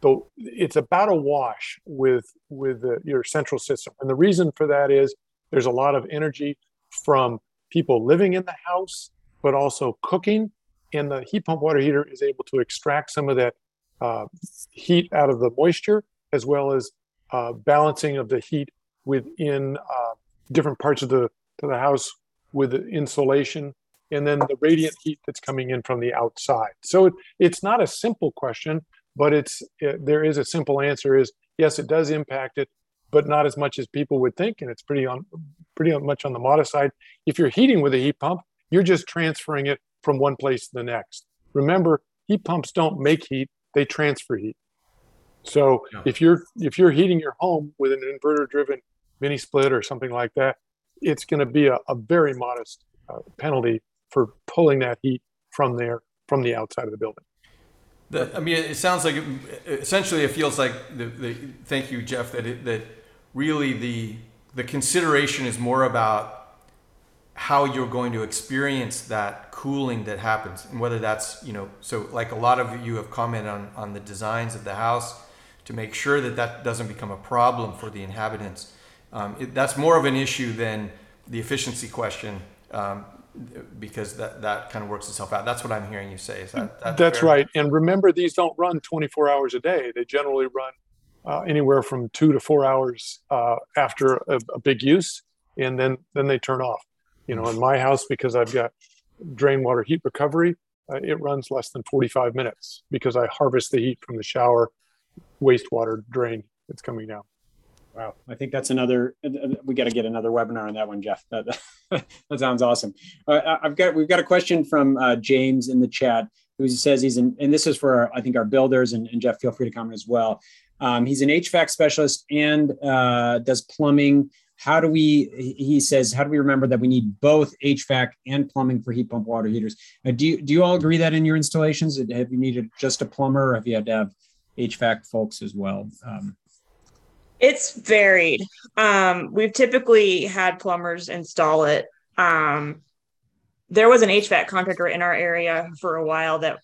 So it's about a wash with with the, your central system, and the reason for that is there's a lot of energy from people living in the house, but also cooking, and the heat pump water heater is able to extract some of that uh, heat out of the moisture as well as uh, balancing of the heat within uh, different parts of the, to the house with the insulation and then the radiant heat that's coming in from the outside. So it, it's not a simple question, but it's it, there is a simple answer is yes, it does impact it, but not as much as people would think, and it's pretty on pretty much on the modest side. If you're heating with a heat pump, you're just transferring it from one place to the next. Remember, heat pumps don't make heat; they transfer heat. So Yeah. if you're if you're heating your home with an inverter driven mini split or something like that, it's going to be a, a very modest uh, penalty for pulling that heat from there from the outside of the building. The, I mean, it sounds like essentially it feels like the, the thank you, Jeff, that it, that really the the consideration is more about how you're going to experience that cooling that happens, and whether that's you know so like a lot of you have commented on on the designs of the house to make sure that that doesn't become a problem for the inhabitants. Um, it, that's more of an issue than the efficiency question. Um, because that, that kind of works itself out. That's what I'm hearing you say. Is that, that That's fair? right. And remember, these don't run 24 hours a day. They generally run uh, anywhere from two to four hours uh, after a, a big use, and then then they turn off. You know, in my house, because I've got drain water heat recovery, uh, it runs less than 45 minutes because I harvest the heat from the shower wastewater drain that's coming down. Wow, I think that's another. We got to get another webinar on that one, Jeff. That <laughs> that sounds awesome. Uh, I've got we've got a question from uh, James in the chat. who says he's in, and this is for our, I think our builders and, and, Jeff, feel free to comment as well. Um, he's an HVAC specialist and uh, does plumbing. How do we? He says, how do we remember that we need both HVAC and plumbing for heat pump water heaters? Uh, do you do you all agree that in your installations, have you needed just a plumber, or have you had to have HVAC folks as well? Um, it's varied. Um, we've typically had plumbers install it. Um, there was an HVAC contractor in our area for a while that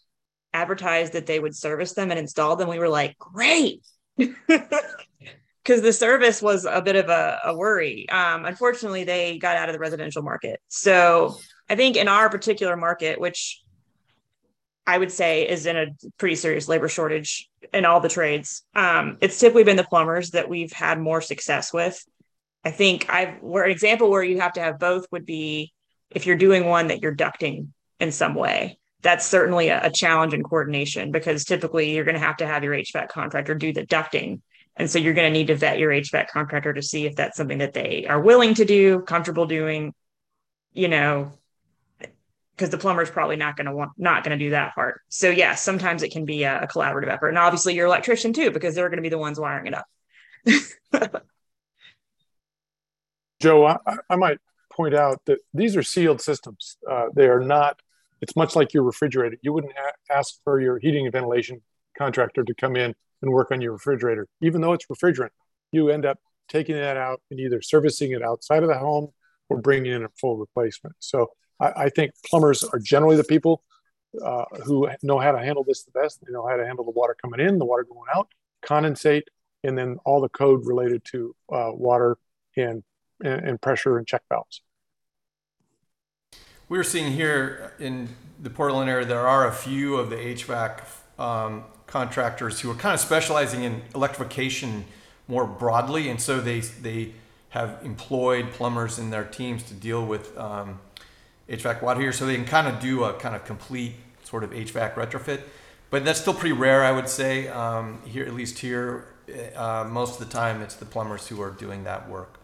advertised that they would service them and install them. We were like, great. <laughs> Because the service was a bit of a, a worry. Um, unfortunately, they got out of the residential market. So I think in our particular market, which I would say is in a pretty serious labor shortage in all the trades. Um, it's typically been the plumbers that we've had more success with. I think I've where an example where you have to have both would be if you're doing one that you're ducting in some way. That's certainly a, a challenge in coordination because typically you're going to have to have your HVAC contractor do the ducting. And so you're going to need to vet your HVAC contractor to see if that's something that they are willing to do, comfortable doing, you know, because the plumber's probably not going to want not going to do that part. So yes, yeah, sometimes it can be a, a, collaborative effort, and obviously your electrician too, because they're going to be the ones wiring it up. <laughs> Joe, I, I, might point out that these are sealed systems. Uh, they are not. It's much like your refrigerator. You wouldn't a- ask for your heating and ventilation contractor to come in and work on your refrigerator, even though it's refrigerant. You end up taking that out and either servicing it outside of the home or bringing in a full replacement. So I, I think plumbers are generally the people uh, who know how to handle this the best. They know how to handle the water coming in, the water going out, condensate, and then all the code related to uh, water and, and, and pressure and check valves. We're seeing here in the Portland area, there are a few of the HVAC um, contractors who are kind of specializing in electrification more broadly, and so they they have employed plumbers in their teams to deal with um, HVAC water heater, so they can kind of do a kind of complete sort of HVAC retrofit. But that's still pretty rare, I would say. Um, here, at least here, uh, most of the time, it's the plumbers who are doing that work.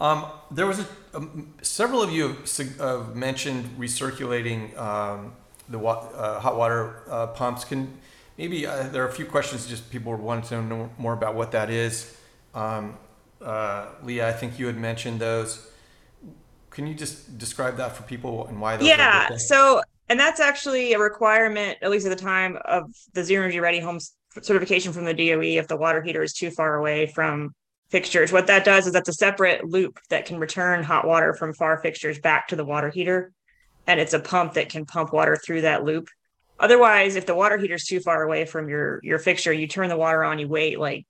Um, there was a, um, several of you have, mentioned recirculating um, the wa- uh, hot water uh, pumps. Can maybe uh, there are a few questions just people wanted to know more about what that is. Um, uh, Leah, I think you had mentioned those. Can you just describe that for people and why those? Yeah. So, and that's actually a requirement, at least at the time of the Zero Energy Ready Homes certification from the DOE. If the water heater is too far away from fixtures, what that does is that's a separate loop that can return hot water from far fixtures back to the water heater, and it's a pump that can pump water through that loop. Otherwise, if the water heater is too far away from your your fixture, you turn the water on, you wait like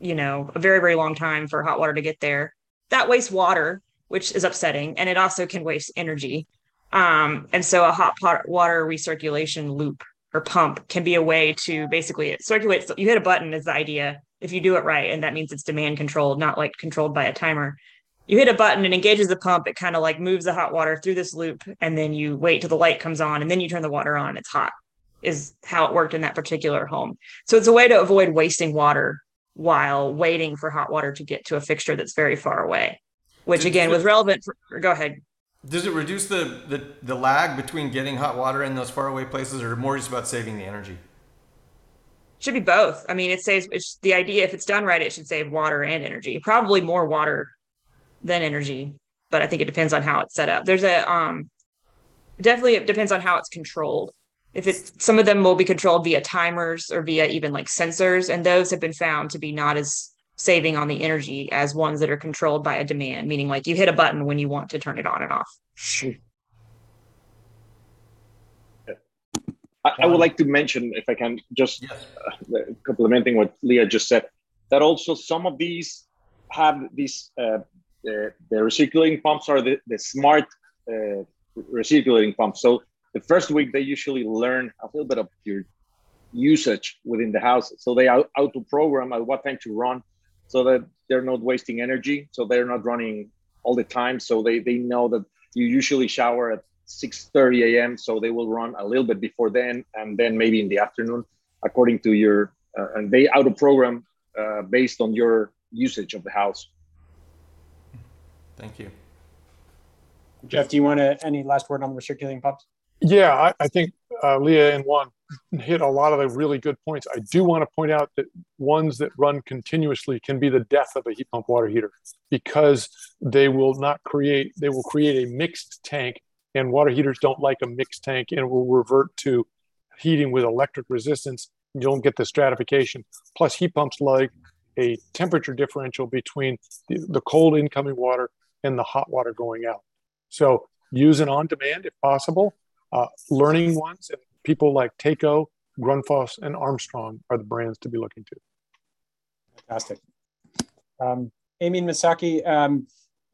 you know, a very, very long time for hot water to get there. That wastes water, which is upsetting, and it also can waste energy. Um, and so a hot pot water recirculation loop or pump can be a way to basically it circulates. You hit a button is the idea if you do it right, and that means it's demand controlled, not like controlled by a timer. You hit a button and engages the pump. It kind of like moves the hot water through this loop, and then you wait till the light comes on, and then you turn the water on. It's hot. Is how it worked in that particular home. So it's a way to avoid wasting water while waiting for hot water to get to a fixture that's very far away, which again was relevant. For, go ahead. Does it reduce the, the, the lag between getting hot water in those faraway places, or more just about saving the energy? Should be both. I mean, it saves. It's the idea. If it's done right, it should save water and energy. Probably more water than energy, but I think it depends on how it's set up. There's a um, definitely it depends on how it's controlled if it's some of them will be controlled via timers or via even like sensors and those have been found to be not as saving on the energy as ones that are controlled by a demand meaning like you hit a button when you want to turn it on and off. I, I would like to mention if i can just yes. uh, complementing what leah just said that also some of these have these uh, the, the recirculating pumps are the, the smart uh, recirculating pumps. So the first week they usually learn a little bit of your usage within the house. So they out to program at what time to run so that they're not wasting energy so they're not running all the time. So they they know that you usually shower at 6 30 a.m so they will run a little bit before then and then maybe in the afternoon according to your uh, and they auto program uh, based on your usage of the house. Thank you. Jeff, do you want to any last word on the recirculating pumps? Yeah, I, I think uh, Leah and Juan hit a lot of the really good points. I do want to point out that ones that run continuously can be the death of a heat pump water heater because they will not create, they will create a mixed tank and water heaters don't like a mixed tank and will revert to heating with electric resistance. You don't get the stratification. Plus heat pumps like a temperature differential between the, the cold incoming water and the hot water going out. So use an on demand if possible. Uh, learning ones and people like Taco, Grundfos, and Armstrong are the brands to be looking to. Fantastic. Um, Amy and Misaki, um,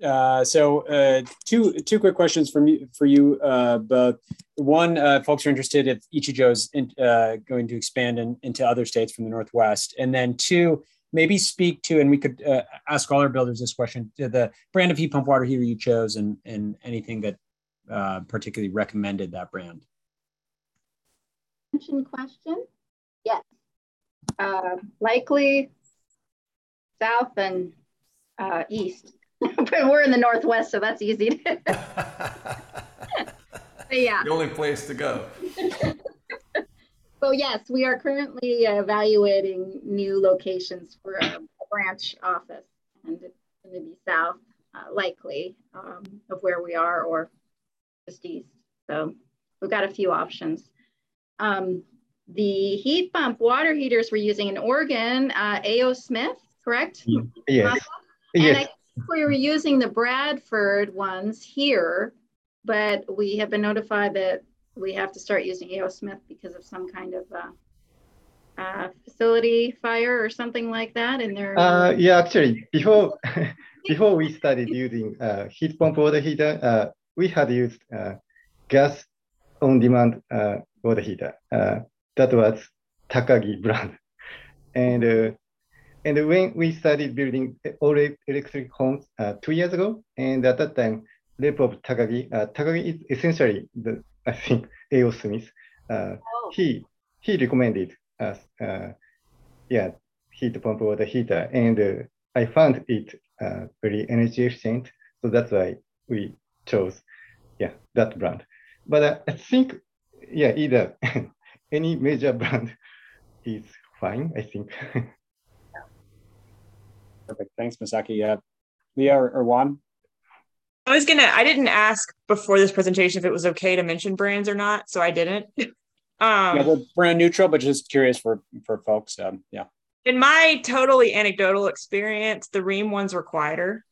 uh, so uh, two two quick questions from you for you uh, both. One, uh, folks are interested if Ichijo's in, uh, going to expand in, into other states from the Northwest, and then two, maybe speak to, and we could uh, ask all our builders this question: the brand of heat pump water heater you chose, and and anything that uh, particularly recommended that brand. Question? Yes. Uh, likely south and uh, east. <laughs> but we're in the northwest, so that's easy. <laughs> yeah. The only place to go. <laughs> so yes, we are currently evaluating new locations for a, a branch office, and it's going to be south, uh, likely, um, of where we are, or just east. So we've got a few options. Um, the heat pump water heaters we're using in Oregon, uh, A.O. Smith, correct? Yes. And yes. I think we were using the Bradford ones here, but we have been notified that we have to start using A.O. Smith because of some kind of uh, uh, facility fire or something like that. And they're Uh, yeah, actually, before <laughs> before we started using uh, heat pump water heater, uh, we had used uh, gas on demand uh, water heater. Uh, that was Takagi brand, <laughs> and uh, and when we started building all electric homes uh, two years ago, and at that time, rep of Takagi, uh, Takagi is essentially the <laughs> I think A.O. Smith. Uh, Oh. He he recommended us, uh, yeah, heat pump water heater, and uh, I found it uh, very energy efficient, so that's why we chose, yeah, that brand. But uh, I think, yeah, either <laughs> any major brand <laughs> is fine. I think. <laughs> Perfect. Thanks, Misaki. Yeah. Leah or, or Juan? I was gonna. I didn't ask before this presentation if it was okay to mention brands or not, so I didn't. Um, yeah, we're brand neutral, but just curious for for folks. Um, yeah. in my totally anecdotal experience, the Rheem ones were quieter.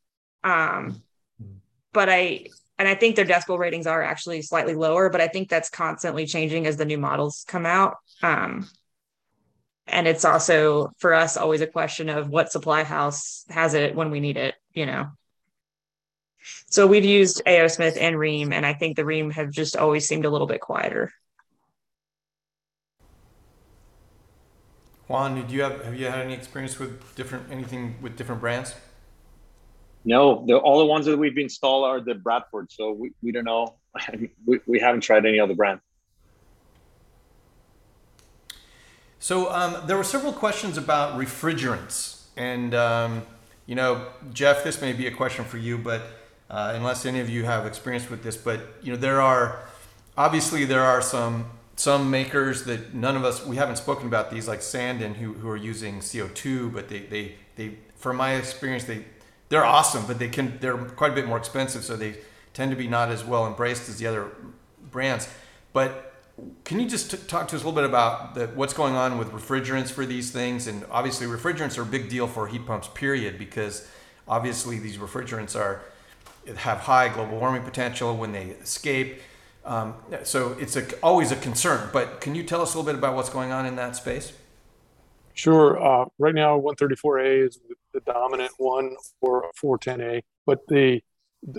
Um, but I and I think their decibel ratings are actually slightly lower, but I think that's constantly changing as the new models come out. Um, and it's also for us always a question of what supply house has it when we need it, you know. So we've used AO Smith and Rheem, and I think the Rheem have just always seemed a little bit quieter. Juan, did you have have you had any experience with different anything with different brands? No, the all the ones that we've installed are the Bradford, so we, we don't know. <laughs> we, we haven't tried any other brand. So um, there were several questions about refrigerants, and um, you know, Jeff, this may be a question for you, but uh, unless any of you have experience with this, but you know, there are obviously there are some some makers that none of us we haven't spoken about these like Sanden who, who are using CO2, but they they they from my experience they they're awesome, but they can they're quite a bit more expensive, so they tend to be not as well embraced as the other brands. But can you just t- talk to us a little bit about the, what's going on with refrigerants for these things? And obviously, refrigerants are a big deal for heat pumps, period, because obviously these refrigerants are have high global warming potential when they escape. Um, so it's a, always a concern. But can you tell us a little bit about what's going on in that space? Sure. Uh, right now, 134A is the dominant one or 410A, but the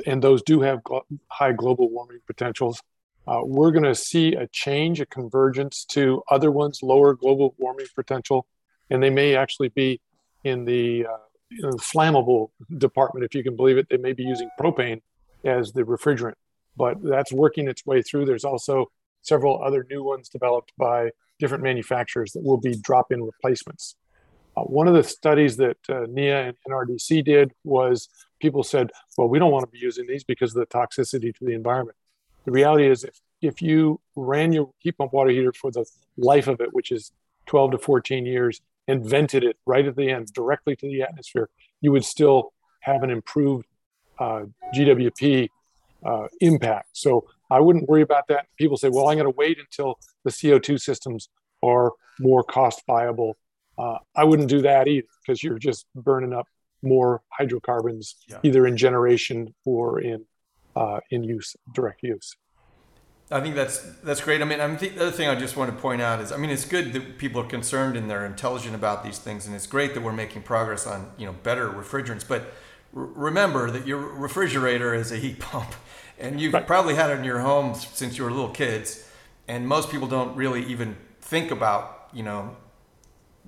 and those do have high global warming potentials. Uh, we're going to see a change, a convergence to other ones, lower global warming potential, and they may actually be in the, uh, in the flammable department, if you can believe it. They may be using propane as the refrigerant, but that's working its way through. There's also several other new ones developed by different manufacturers that will be drop-in replacements. Uh, one of the studies that uh, NEEA and NRDC did was people said, well, we don't want to be using these because of the toxicity to the environment. The reality is, if, if you ran your heat pump water heater for the life of it, which is 12 to 14 years, and vented it right at the end directly to the atmosphere, you would still have an improved uh, GWP uh, impact. So I wouldn't worry about that. People say, well, I'm going to wait until the CO2 systems are more cost viable. Uh, I wouldn't do that either because you're just burning up more hydrocarbons Yeah. either in generation or in uh, in use, direct use. I think that's that's great. I mean, I think the other thing I just want to point out is, I mean, it's good that people are concerned and they're intelligent about these things, and it's great that we're making progress on you know better refrigerants. But r- remember that your refrigerator is a heat <laughs> pump, and you've Right. probably had it in your home since you were little kids, and most people don't really even think about you know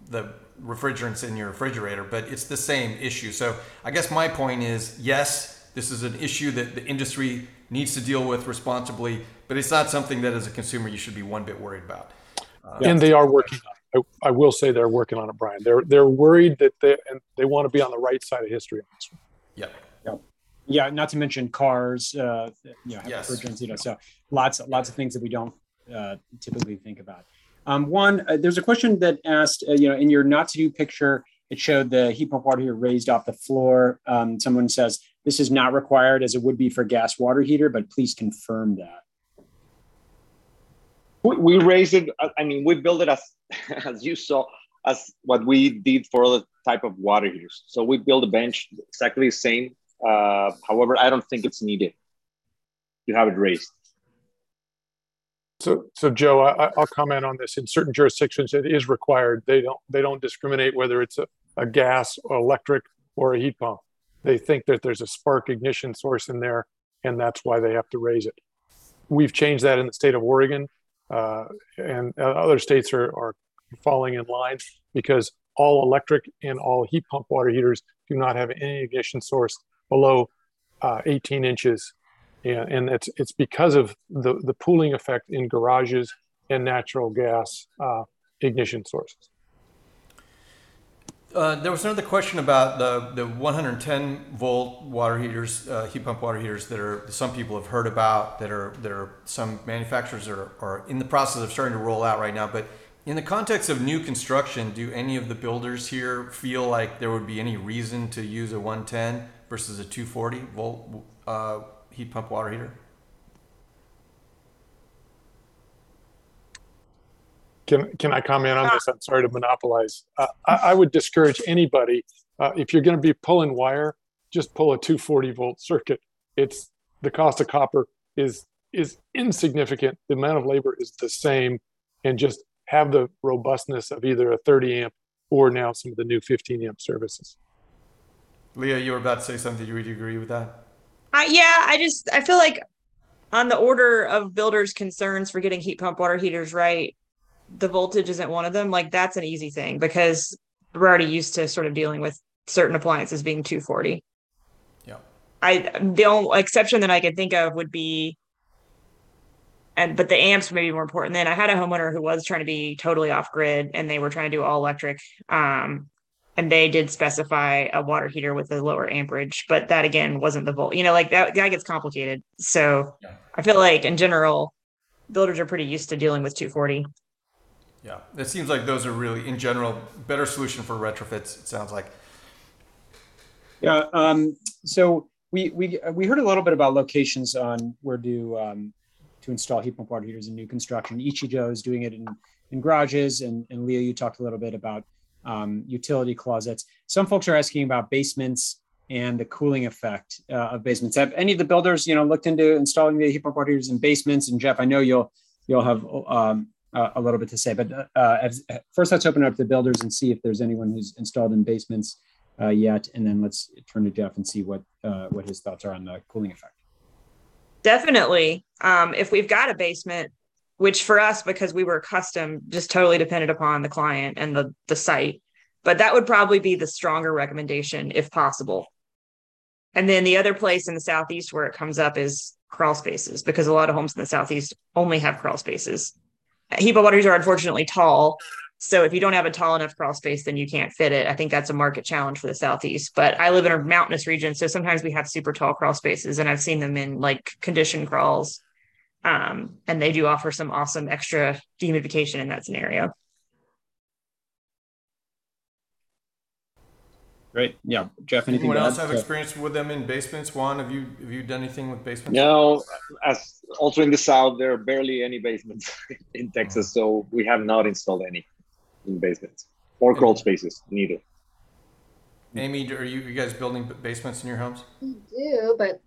the refrigerants in your refrigerator, but it's the same issue. So I guess my point is, yes, this is an issue that the industry needs to deal with responsibly, but it's not something that as a consumer you should be one bit worried about. And they are working on it. I, I will say they're working on it, Brian. They're they're worried that they and they want to be on the right side of history on this one. Yep. Yeah, not to mention cars, uh, you know, Yes. refrigerants, you know, so lots, lots of things that we don't uh, typically think about. Um, one, uh, there's a question that asked, uh, you know, in your not to do picture, it showed the heat pump water heater raised off the floor. Um, someone says this is not required as it would be for gas water heater, but please confirm that. We, we raised it. I- I mean, we built it as <laughs> as you saw as what we did for other type of water heaters. So we built a bench exactly the same. Uh, however, I don't think it's needed to have it raised. So, so Joe, I, I- I'll comment on this. In certain jurisdictions, it is required. They don't, they don't discriminate whether it's a, a gas or electric or a heat pump. They think that there's a spark ignition source in there, and that's why they have to raise it. We've changed that in the state of Oregon, uh, and uh, other states are, are falling in line because all electric and all heat pump water heaters do not have any ignition source below uh, 18 inches and, and it's it's because of the the pooling effect in garages and natural gas uh, ignition sources. Uh, there was another question about the, the 110 volt water heaters, uh, heat pump water heaters that are some people have heard about that are that are some manufacturers are, are in the process of starting to roll out right now. But in the context of new construction, do any of the builders here feel like there would be any reason to use a 110 versus a 240 volt uh, heat pump water heater? Can can I comment on this? I'm sorry to monopolize. Uh, I, I would discourage anybody uh, if you're going to be pulling wire, just pull a 240 volt circuit. It's the cost of copper is is insignificant. The amount of labor is the same, and just have the robustness of either a 30 amp or now some of the new 15 amp services. Leah, you were about to say something. Would you really agree with that? Yeah, I just I feel like on the order of builders' concerns for getting heat pump water heaters right, the voltage isn't one of them. Like that's an easy thing because we're already used to sort of dealing with certain appliances being 240. Yeah. I the only exception that I could think of would be and but the amps may be more important then. I had a homeowner who was trying to be totally off grid and they were trying to do all electric. Um and they did specify a water heater with a lower amperage, but that again wasn't the volt. You know, like that that gets complicated. So Yeah. I feel like in general, builders are pretty used to dealing with 240. Yeah, it seems like those are really, in general, better solution for retrofits. It sounds like. Yeah. Um, so we we we heard a little bit about locations on where to um, to install heat pump water heaters in new construction. Ichijo is doing it in in garages, and and Leo, you talked a little bit about um, utility closets. Some folks are asking about basements and the cooling effect uh, of basements. Have any of the builders, you know, looked into installing the heat pump in basements? And Jeff, I know you'll you'll have um, a a little bit to say, but uh, as, first let's open up to the builders and see if there's anyone who's installed in basements uh, yet, and then let's turn to Jeff and see what uh, what his thoughts are on the cooling effect. Definitely. Um, if we've got a basement, which for us, because we were custom, just totally depended upon the client and the the site. But that would probably be the stronger recommendation if possible. And then the other place in the southeast where it comes up is crawl spaces, because a lot of homes in the southeast only have crawl spaces. Heat pump waters are unfortunately tall, So if you don't have a tall enough crawl space, then you can't fit it. I think that's a market challenge for the southeast. But I live in a mountainous region, so sometimes we have super tall crawl spaces, and I've seen them in like condition crawls, um, and they do offer some awesome extra dehumidification in that scenario. Great. Yeah, Jeff. Anything? Anyone else add? have So- experience with them in basements? Juan, have you have you done anything with basements? No, as also in the south, there are barely any basements <laughs> in Texas, so we have not installed any in basements or crawl spaces neither. Amy, are you, you guys building basements in your homes? We do, but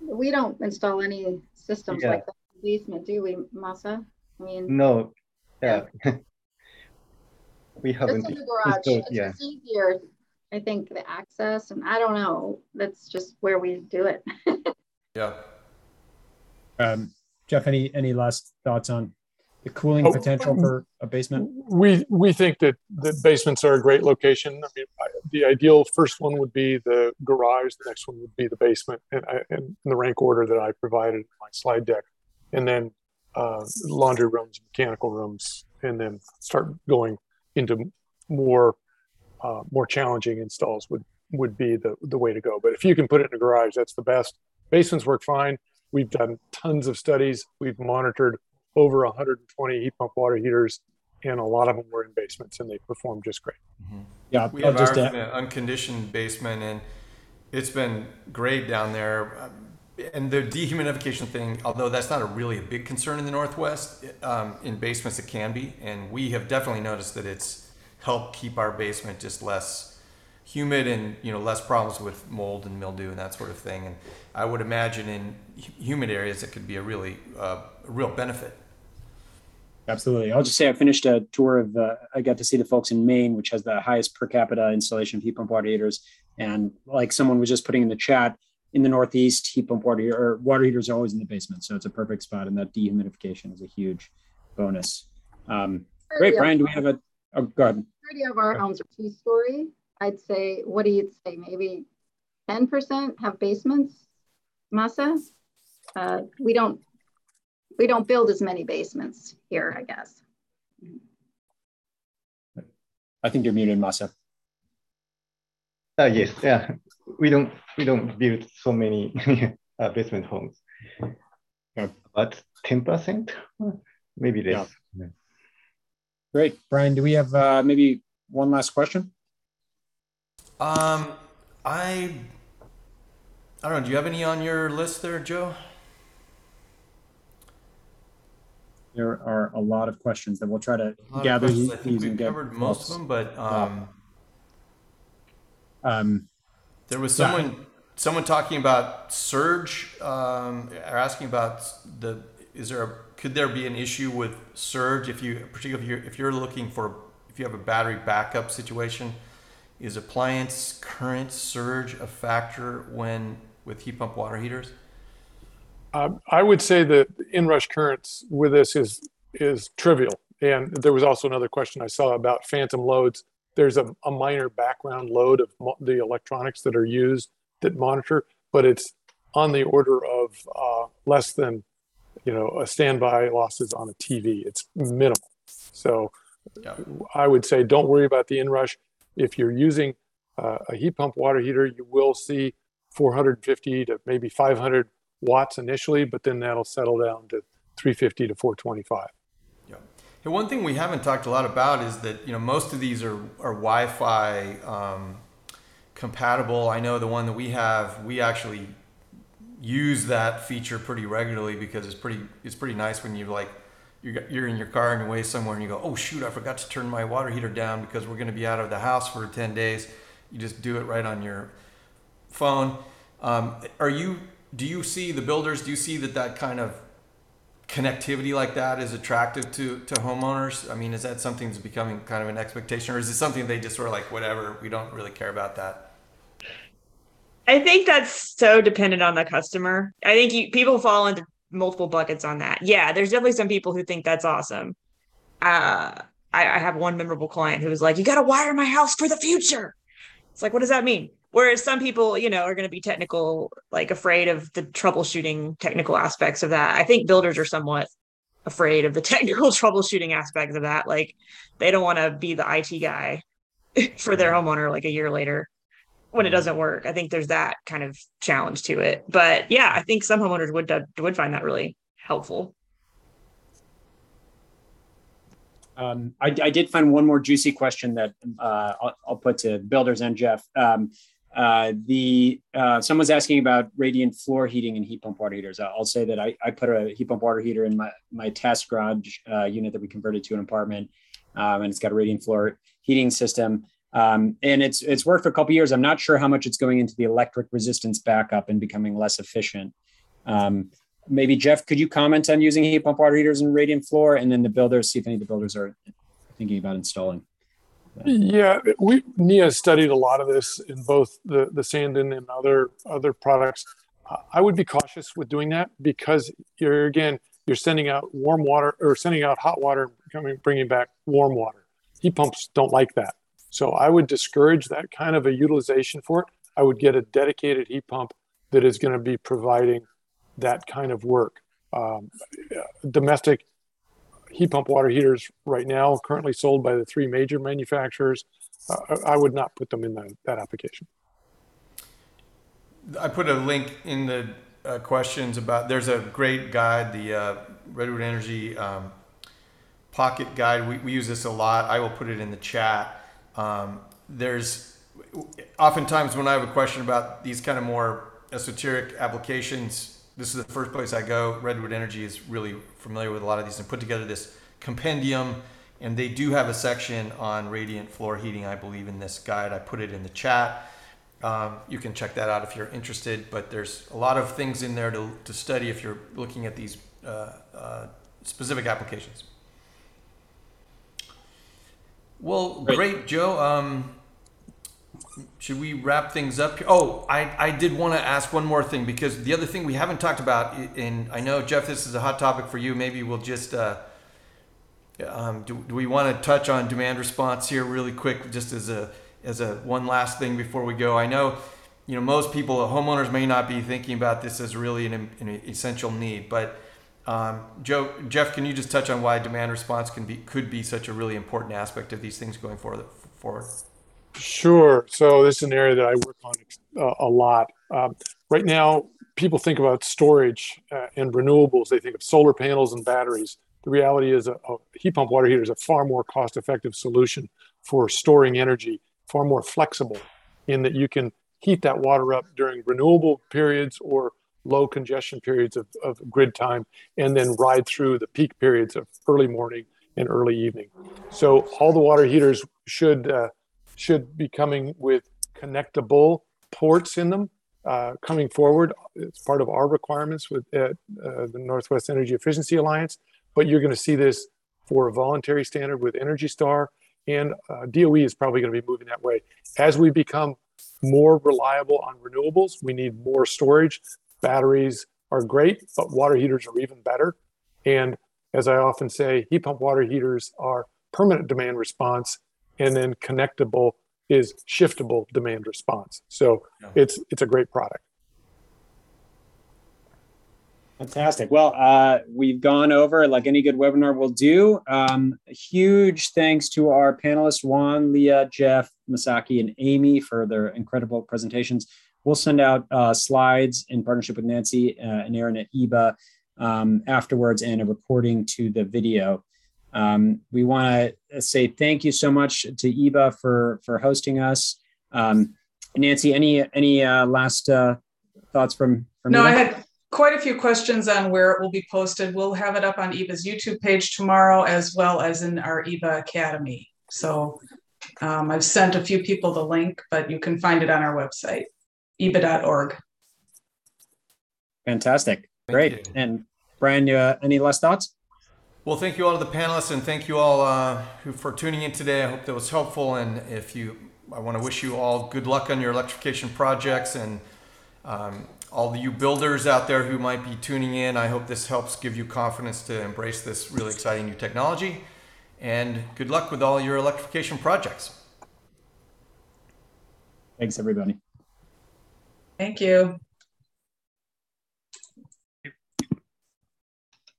we don't install any systems Yeah. like that in the basement, do we, Masa? I mean, No, yeah. <laughs> we just haven't. in the garage, installed- it's Yeah, just easier. I think the access, and I don't know, that's just where we do it. <laughs> Yeah. Um, Jeff, any any last thoughts on the cooling Oh, potential for a basement? We, we think that, that basements are a great location. I mean, I- the ideal first one would be the garage, the next one would be the basement, and I, and in the rank order that I provided in my slide deck. And then, uh, laundry rooms, mechanical rooms, and then start going into more, uh, more challenging installs would, would be the, the way to go. But if you can put it in a garage, that's the best. Basements work fine. We've done tons of studies. We've monitored over 120 heat pump water heaters, and a lot of them were in basements, and they performed just great. Yeah, We I'll have just ours in an unconditioned basement, and it's been great down there. Um, And the dehumidification thing, although that's not a really a big concern in the Northwest, um, in basements it can be, and we have definitely noticed that it's helped keep our basement just less humid and you know less problems with mold and mildew and that sort of thing. And I would imagine in humid areas it could be a really uh, a real benefit. Absolutely. I'll just say I finished a tour of, uh, I got to see the folks in Maine, which has the highest per capita installation of heat pump water heaters. And like someone was just putting in the chat, in the Northeast, heat pump water heater, or water heaters are always in the basement. So it's a perfect spot. And that dehumidification is a huge bonus. Um, great. Yeah. Brian, do we have a, oh, go ahead. Majority of our homes are two-story. I'd say, what do you say, maybe ten percent have basements? Masa? Uh, we don't, we don't build as many basements here, I guess. I think you're muted, Masa. uh, yes, yeah. We don't, we don't build so <laughs> many uh, basement homes. Yeah. About ten percent, maybe less. Great. Brian, do we have uh, maybe one last question? Um, I I don't know. Do you have any on your list there, Joe? There are a lot of questions that we'll try to A lot of gather questions. these I think and we've get. covered most of them, but um, Um, there was Yeah. someone someone talking about surge. Um, or asking about the is there a could there be an issue with surge if you particularly if you're, if you're looking for if you have a battery backup situation is appliance current surge a factor when with heat pump water heaters Um, I would say that inrush currents with this is is trivial. And there was also another question I saw about phantom loads. There's a, a minor background load of mo- the electronics that are used that monitor, but it's on the order of uh, less than, you know, a standby losses on a TV. It's minimal. So Yeah. I would say don't worry about the inrush. If you're using uh, a heat pump water heater, you will see 450 to maybe 500 watts initially, but then that'll settle down to 350 to 425. Yeah. Hey, one thing we haven't talked a lot about is that you know most of these are are Wi-Fi um, compatible. I know the one that we have, we actually use that feature pretty regularly because it's pretty it's pretty nice when you like you're you're in your car and you're away somewhere and you go, oh shoot, I forgot to turn my water heater down because we're going to be out of the house for ten days. You just do it right on your phone. Um, are you? Do you see the builders? Do you see that that kind of connectivity like that is attractive to to homeowners? I mean, is that something that's becoming kind of an expectation, or is it something they just sort of like whatever? We don't really care about that. I think that's so dependent on the customer. I think you, people fall into multiple buckets on that. Yeah, there's definitely some people who think that's awesome. Uh, I, I have one memorable client who was like, "You got to wire my house for the future." It's like, what does that mean? Whereas some people, you know, are going to be technical, like afraid of the troubleshooting technical aspects of that. I think builders are somewhat afraid of the <laughs> technical troubleshooting aspects of that. Like they don't want to be the IT guy <laughs> for their homeowner like a year later when it doesn't work. I think there's that kind of challenge to it. But yeah, I think some homeowners would would find that really helpful. Um, I, I, did find one more juicy question that uh, I'll, I'll, put to builders and Jeff. Um, uh, the uh, someone's asking about radiant floor heating and heat pump water heaters. I'll say that I, I put a heat pump water heater in my my test garage uh, unit that we converted to an apartment, um, and it's got a radiant floor heating system. Um, and it's it's worked for a couple years. I'm not sure how much it's going into the electric resistance backup and becoming less efficient. Um, maybe Jeff, could you comment on using heat pump water heaters and radiant floor, and then the builders see if any of the builders are thinking about installing. Yeah, we NEEA studied a lot of this in both the the Sanden and other other products. I would be cautious with doing that because you're again you're sending out warm water or sending out hot water, coming bringing back warm water. Heat pumps don't like that, so I would discourage that kind of a utilization for it. I would get a dedicated heat pump that is going to be providing that kind of work. Um, domestic heat pump water heaters right now currently sold by the three major manufacturers. Uh, I would not put them in that, that application. I put a link in the uh, questions about there's a great guide, the uh, Redwood Energy um, Pocket Guide. We, we use this a lot. I will put it in the chat. Um, there's oftentimes when I have a question about these kind of more esoteric applications, this is the first place I go. Redwood Energy is really familiar with a lot of these and put together this compendium. And they do have a section on radiant floor heating, I believe, in this guide. I put it in the chat. Um, you can check that out if you're interested. But there's a lot of things in there to, to study if you're looking at these uh, uh, specific applications. Well, great, great Joe. Um, should we wrap things up? here? Oh, I, I did want to ask one more thing because the other thing we haven't talked about, and I know Jeff, this is a hot topic for you. Maybe we'll just uh, um, do, do we want to touch on demand response here really quick, just as a as a one last thing before we go? I know you know most people, homeowners, may not be thinking about this as really an, an essential need, but um, Joe, Jeff, can you just touch on why demand response can be could be such a really important aspect of these things going forward? Forward. Sure. So this is an area that I work on uh, a lot. Um, right now, people think about storage uh, and renewables. They think of solar panels and batteries. The reality is a, a heat pump water heater is a far more cost-effective solution for storing energy, far more flexible in that you can heat that water up during renewable periods or low congestion periods of, of grid time and then ride through the peak periods of early morning and early evening. So all the water heaters should uh, should be coming with connectable ports in them uh, coming forward. It's part of our requirements with uh, the Northwest Energy Efficiency Alliance, but you're going to see this for a voluntary standard with Energy Star, and uh, DOE is probably going to be moving that way. As we become more reliable on renewables, we need more storage. Batteries are great, but water heaters are even better. And as I often say, heat pump water heaters are permanent demand response and then connectable is shiftable demand response. So yeah. it's it's a great product. Fantastic. Well, uh, we've gone over like any good webinar will do. Um, huge thanks to our panelists Juan, Leah, Jeff, Masaki, and Amy for their incredible presentations. We'll send out uh, slides in partnership with Nancy uh, and Aaron at EEBA um, afterwards and a recording to the video. Um, we want to say thank you so much to EEBA for for hosting us. Um, Nancy, any any uh, last uh, thoughts from from? No, EEBA? I had quite a few questions on where it will be posted. We'll have it up on EEBA's YouTube page tomorrow, as well as in our EEBA Academy. So um, I've sent a few people the link, but you can find it on our website, eeba.org. Fantastic, great. And Brian, uh, any last thoughts? Well, thank you all to the panelists and thank you all uh, for tuning in today. I hope that was helpful. And if you, I want to wish you all good luck on your electrification projects and um, all the you builders out there who might be tuning in. I hope this helps give you confidence to embrace this really exciting new technology. And good luck with all your electrification projects. Thanks, everybody. Thank you.